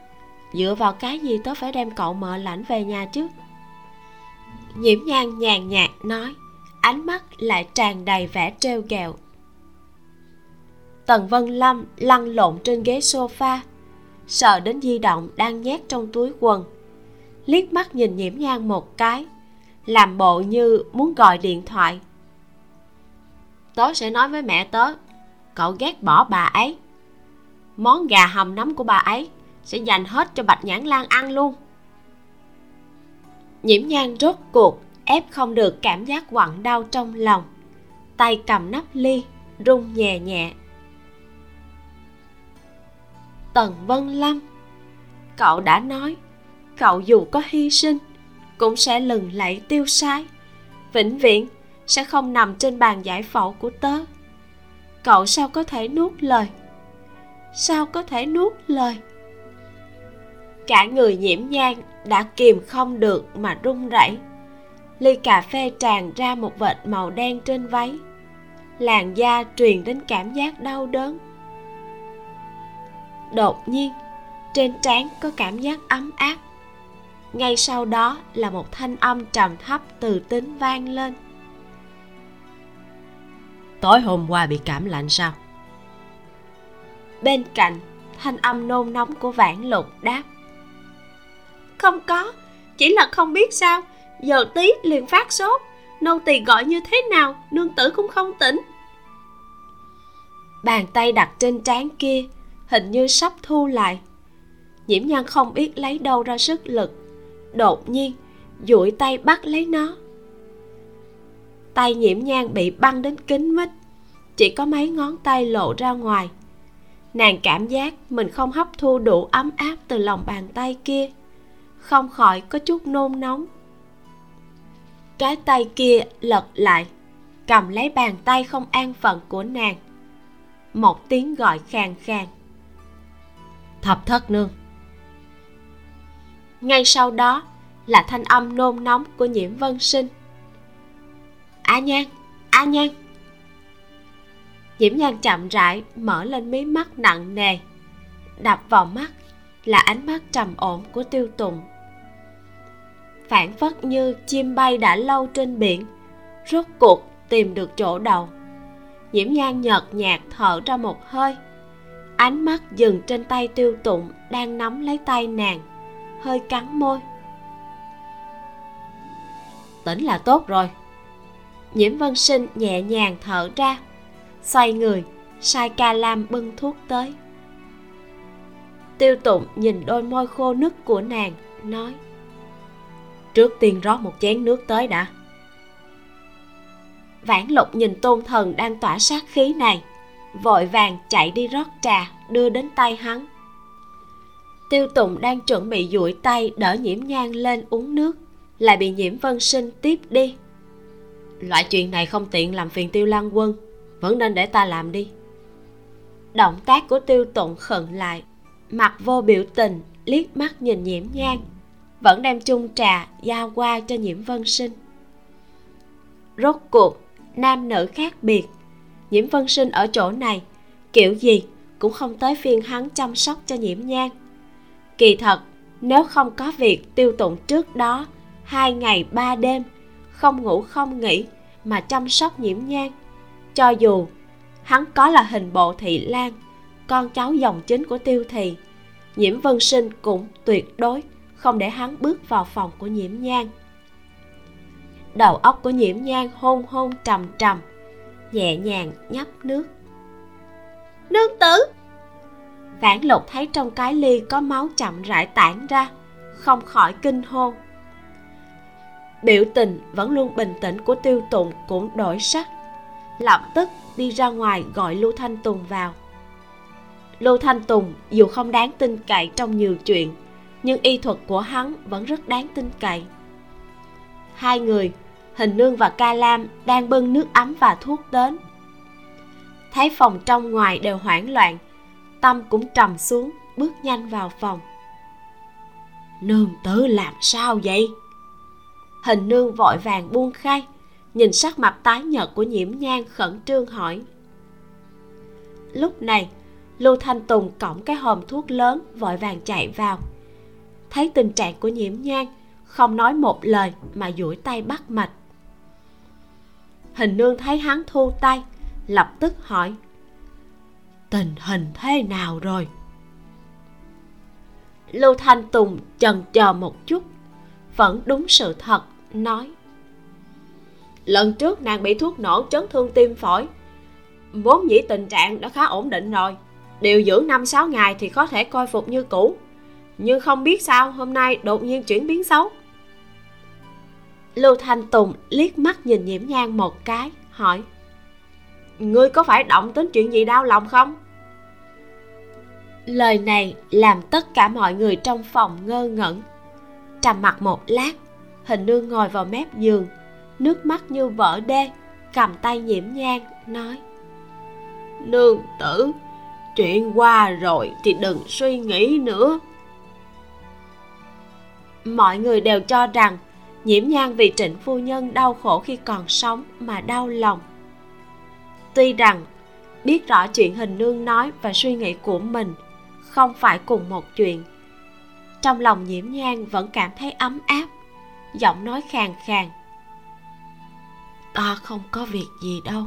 Dựa vào cái gì tớ phải đem cậu mợ lãnh về nhà chứ? Nhiễm nhan nhàn nhạt nói, ánh mắt lại tràn đầy vẻ trêu ghẹo tần vân lâm lăn lộn trên ghế sofa, sợ đến di động đang nhét trong túi quần. Liếc mắt nhìn nhiễm nhan một cái, làm bộ như muốn gọi điện thoại. Tớ sẽ nói với mẹ tớ, cậu ghét bỏ bà ấy. Món gà hầm nấm của bà ấy sẽ dành hết cho bạch nhãn lan ăn luôn. Nhiễm nhan rốt cuộc ép không được cảm giác quặn đau trong lòng, tay cầm nắp ly rung nhẹ nhẹ tần vân lâm. Cậu đã nói, cậu dù có hy sinh, cũng sẽ lừng lẫy tiêu sái. Vĩnh viễn sẽ không nằm trên bàn giải phẫu của tớ. Cậu sao có thể nuốt lời? Sao có thể nuốt lời? Cả người nhiễm nhang đã kìm không được mà run rẩy. Ly cà phê tràn ra một vệt màu đen trên váy. Làn da truyền đến cảm giác đau đớn đột nhiên trên trán có cảm giác ấm áp. Ngay sau đó là một thanh âm trầm thấp từ tính vang lên. Tối hôm qua bị cảm lạnh sao? Bên cạnh thanh âm nôn nóng của vãn lục đáp. Không có chỉ là không biết sao giờ tí liền phát sốt nô tỳ gọi như thế nào nương tử cũng không tỉnh. Bàn tay đặt trên trán kia hình như sắp thu lại. Nhiễm nhan không biết lấy đâu ra sức lực. Đột nhiên, duỗi tay bắt lấy nó. Tay nhiễm nhan bị băng đến kín mít, chỉ có mấy ngón tay lộ ra ngoài. Nàng cảm giác mình không hấp thu đủ ấm áp từ lòng bàn tay kia, không khỏi có chút nôn nóng. Cái tay kia lật lại, cầm lấy bàn tay không an phận của nàng. Một tiếng gọi khàn khàn thập thất nương. Ngay sau đó là thanh âm nôn nóng của nhiễm vân sinh. A nhan a nhan. Nhiễm nhan chậm rãi mở lên mí mắt nặng nề, đập vào mắt là ánh mắt trầm ổn của tiêu tùng. Phản phất như chim bay đã lâu trên biển, rốt cuộc tìm được chỗ đầu. Nhiễm nhan nhợt nhạt thở ra một hơi ánh mắt dừng trên tay tiêu tụng đang nắm lấy tay nàng, hơi cắn môi. Tỉnh là tốt rồi. Nhiễm vân sinh nhẹ nhàng thở ra, xoay người, sai ca lam bưng thuốc tới. Tiêu tụng nhìn đôi môi khô nứt của nàng, nói, trước tiên rót một chén nước tới đã. Vãn lục nhìn tôn thần đang tỏa sát khí này vội vàng chạy đi rót trà, đưa đến tay hắn. Tiêu tùng đang chuẩn bị duỗi tay đỡ nhiễm nhang lên uống nước, lại bị nhiễm vân sinh tiếp đi. Loại chuyện này không tiện làm phiền tiêu lan quân, vẫn nên để ta làm đi. Động tác của tiêu tụng khẩn lại, mặt vô biểu tình, liếc mắt nhìn nhiễm nhang vẫn đem chung trà giao qua cho nhiễm vân sinh. Rốt cuộc, nam nữ khác biệt nhiễm vân sinh ở chỗ này. Kiểu gì cũng không tới phiên hắn chăm sóc cho nhiễm Nhan. Kỳ thật nếu không có việc tiêu tụng trước đó hai ngày ba đêm không ngủ không nghỉ mà chăm sóc nhiễm Nhan, cho dù hắn có là hình bộ thị lan con cháu dòng chính của tiêu thì nhiễm vân sinh cũng tuyệt đối không để hắn bước vào phòng của nhiễm Nhan. Đầu óc của nhiễm Nhan hôn hôn trầm trầm nhẹ nhàng nhấp nước. Nương tử! Vãn lục thấy trong cái ly có máu chậm rãi tản ra, không khỏi kinh hôn biểu tình vẫn luôn bình tĩnh của tiêu tụng cũng đổi sắc, lập tức đi ra ngoài gọi lưu thanh tùng vào. Lưu thanh tùng dù không đáng tin cậy trong nhiều chuyện, nhưng y thuật của hắn vẫn rất đáng tin cậy. Hai người hình nương và ca lam đang bưng nước ấm và thuốc đến. Thấy phòng trong ngoài đều hoảng loạn, tâm cũng trầm xuống, bước nhanh vào phòng. Nương tử làm sao vậy? Hình nương vội vàng buông khay, nhìn sắc mặt tái nhợt của nhiễm nhang khẩn trương hỏi. Lúc này, lưu thanh tùng cõng cái hòm thuốc lớn vội vàng chạy vào. Thấy tình trạng của nhiễm nhang, không nói một lời mà duỗi tay bắt mạch hình nương thấy hắn thu tay, lập tức hỏi, tình hình thế nào rồi? Lưu thanh tùng chần chờ một chút, vẫn đúng sự thật, nói, lần trước nàng bị thuốc nổ chấn thương tim phổi, vốn dĩ tình trạng đã khá ổn định rồi, điều dưỡng năm sáu ngày thì có thể coi phục như cũ, nhưng không biết sao hôm nay đột nhiên chuyển biến xấu lưu thanh tùng liếc mắt nhìn nhiễm nhang một cái, hỏi, ngươi có phải động tính chuyện gì đau lòng không? Lời này làm tất cả mọi người trong phòng ngơ ngẩn. Trầm mặt một lát, hình nương ngồi vào mép giường, nước mắt như vỡ đê, cầm tay nhiễm nhang nói, nương tử, chuyện qua rồi thì đừng suy nghĩ nữa. Mọi người đều cho rằng nhiễm nhan vì trịnh phu nhân đau khổ khi còn sống mà đau lòng. Tuy rằng, biết rõ chuyện hình nương nói và suy nghĩ của mình không phải cùng một chuyện, trong lòng nhiễm nhan vẫn cảm thấy ấm áp, giọng nói khàn khàn. Ta không có việc gì đâu.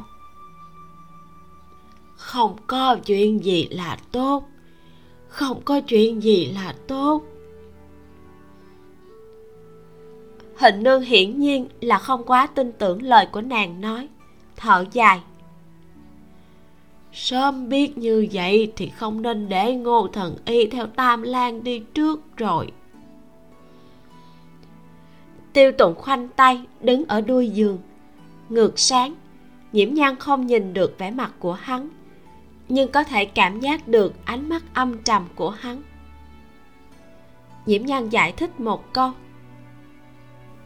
Không có chuyện gì là tốt. Không có chuyện gì là tốt. Hình nương hiển nhiên là không quá tin tưởng lời của nàng nói. Thở dài. Sớm biết như vậy thì không nên để ngô thần y theo tam lan đi trước rồi. Tiêu tụng khoanh tay, đứng ở đuôi giường. Ngược sáng, nhiễm nhan không nhìn được vẻ mặt của hắn, nhưng có thể cảm giác được ánh mắt âm trầm của hắn. Nhiễm nhan giải thích một câu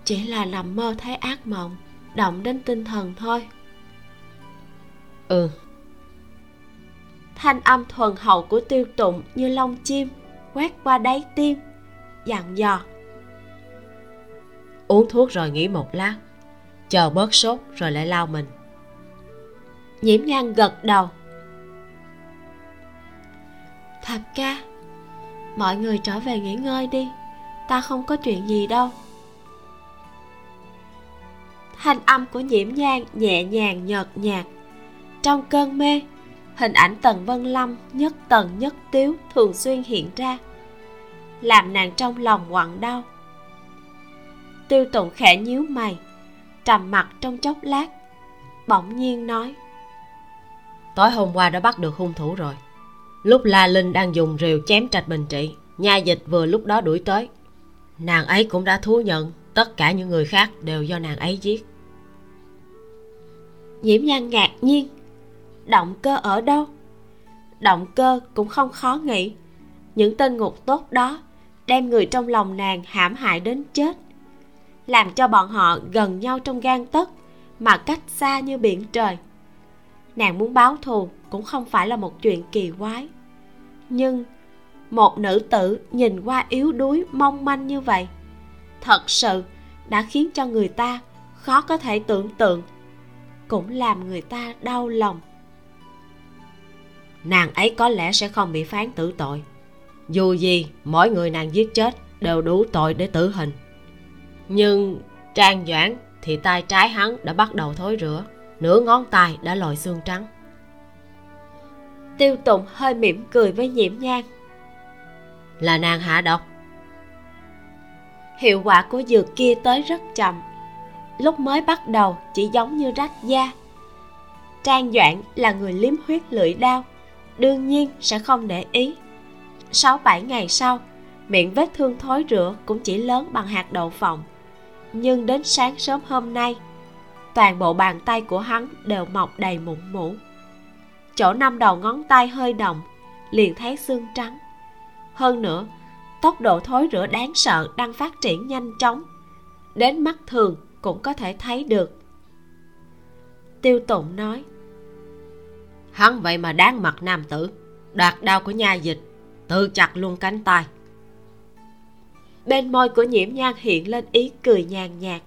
chỉ là nằm mơ thấy ác mộng động đến tinh thần thôi. Ừ. Thanh âm thuần hậu của tiêu tụng như lông chim quét qua đáy tim dặn dò. Uống thuốc rồi nghỉ một lát chờ bớt sốt rồi lại lao mình. Nhiễm nhan gật đầu. Thập ca mọi người trở về nghỉ ngơi đi ta không có chuyện gì đâu thanh âm của nhiễm nhan nhẹ nhàng nhợt nhạt. Trong cơn mê, hình ảnh tần vân lâm nhất tần nhất tiếu thường xuyên hiện ra, làm nàng trong lòng quặn đau. Tiêu tụng khẽ nhíu mày, trầm mặt trong chốc lát, bỗng nhiên nói, tối hôm qua đã bắt được hung thủ rồi. Lúc la linh đang dùng rìu chém trạch bình trị, nha dịch vừa lúc đó đuổi tới. Nàng ấy cũng đã thú nhận tất cả những người khác đều do nàng ấy giết. Nhiễm nhan ngạc nhiên. Động cơ ở đâu? Động cơ cũng không khó nghĩ. Những tên ngục tốt đó đem người trong lòng nàng hãm hại đến chết. Làm cho bọn họ gần nhau trong gan tấc, mà cách xa như biển trời. Nàng muốn báo thù cũng không phải là một chuyện kỳ quái. Nhưng một nữ tử nhìn qua yếu đuối, mong manh như vậy thật sự đã khiến cho người ta khó có thể tưởng tượng, cũng làm người ta đau lòng. Nàng ấy có lẽ sẽ không bị phán tử tội. Dù gì, mỗi người nàng giết chết đều đủ tội để tử hình. Nhưng trang doãn thì tay trái hắn đã bắt đầu thối rữa nửa ngón tay đã lòi xương trắng. Tiêu tụng hơi mỉm cười với nhiễm nhang là nàng hạ độc hiệu quả của dược kia tới rất chậm. Lúc mới bắt đầu, chỉ giống như rách da. Trang doãn là người liếm huyết lưỡi đao đương nhiên sẽ không để ý. Sáu bảy ngày sau, miệng vết thương thối rữa cũng chỉ lớn bằng hạt đậu phộng. Nhưng đến sáng sớm hôm nay, toàn bộ bàn tay của hắn đều mọc đầy mụn mủ. Chỗ năm đầu ngón tay hơi động, liền thấy xương trắng. Hơn nữa tốc độ thối rữa đáng sợ đang phát triển nhanh chóng. Đến mắt thường cũng có thể thấy được. Tiêu tụng nói hắn vậy mà đáng mặt nam tử đoạt đau của nha dịch tự chặt luôn cánh tay. Bên môi của nhiễm nhan hiện lên ý cười nhàn nhạt.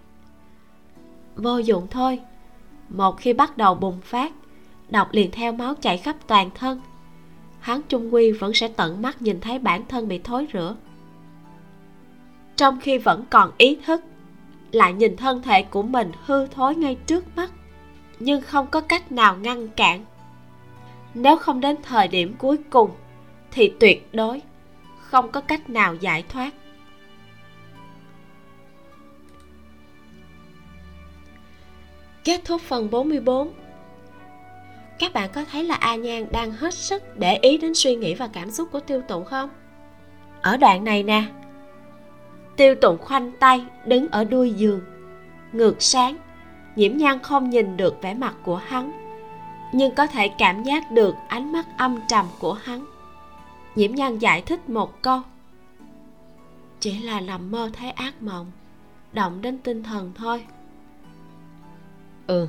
Vô dụng thôi một khi bắt đầu bùng phát độc liền theo máu chảy khắp toàn thân. Hắn trung quy vẫn sẽ tận mắt nhìn thấy bản thân bị thối rữa trong khi vẫn còn ý thức, lại nhìn thân thể của mình hư thối ngay trước mắt, nhưng không có cách nào ngăn cản nếu không đến thời điểm cuối cùng, thì tuyệt đối không có cách nào giải thoát Kết thúc phần 44 Các bạn có thấy là A Nhan đang hết sức để ý đến suy nghĩ và cảm xúc của tiêu tụng không? Ở đoạn này nè Tiêu tụng khoanh tay đứng ở đuôi giường. Ngược sáng Nhiễm nhan không nhìn được vẻ mặt của hắn Nhưng có thể cảm giác được ánh mắt âm trầm của hắn. Nhiễm nhan giải thích một câu. Chỉ là nằm mơ thấy ác mộng Động đến tinh thần thôi. Ừ.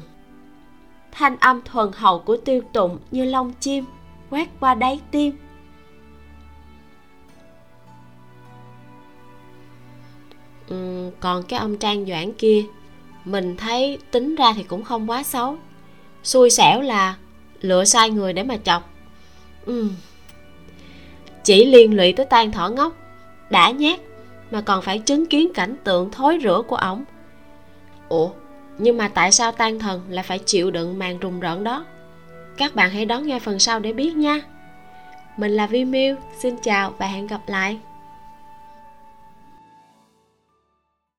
Thanh âm thuần hậu của tiêu tụng như lông chim quét qua đáy tim ừ, còn cái ông trang doãn kia mình thấy tính ra thì cũng không quá xấu. Xui xẻo là lựa sai người để mà chọc. Ừ. chỉ liên lụy tới tan thỏ ngốc đã nhát mà còn phải chứng kiến cảnh tượng thối rữa của ổng. Ủa nhưng mà tại sao tan thần lại phải chịu đựng màn rùng rợn đó? Các bạn hãy đón nghe phần sau để biết nha. Mình là vi miu xin chào và hẹn gặp lại.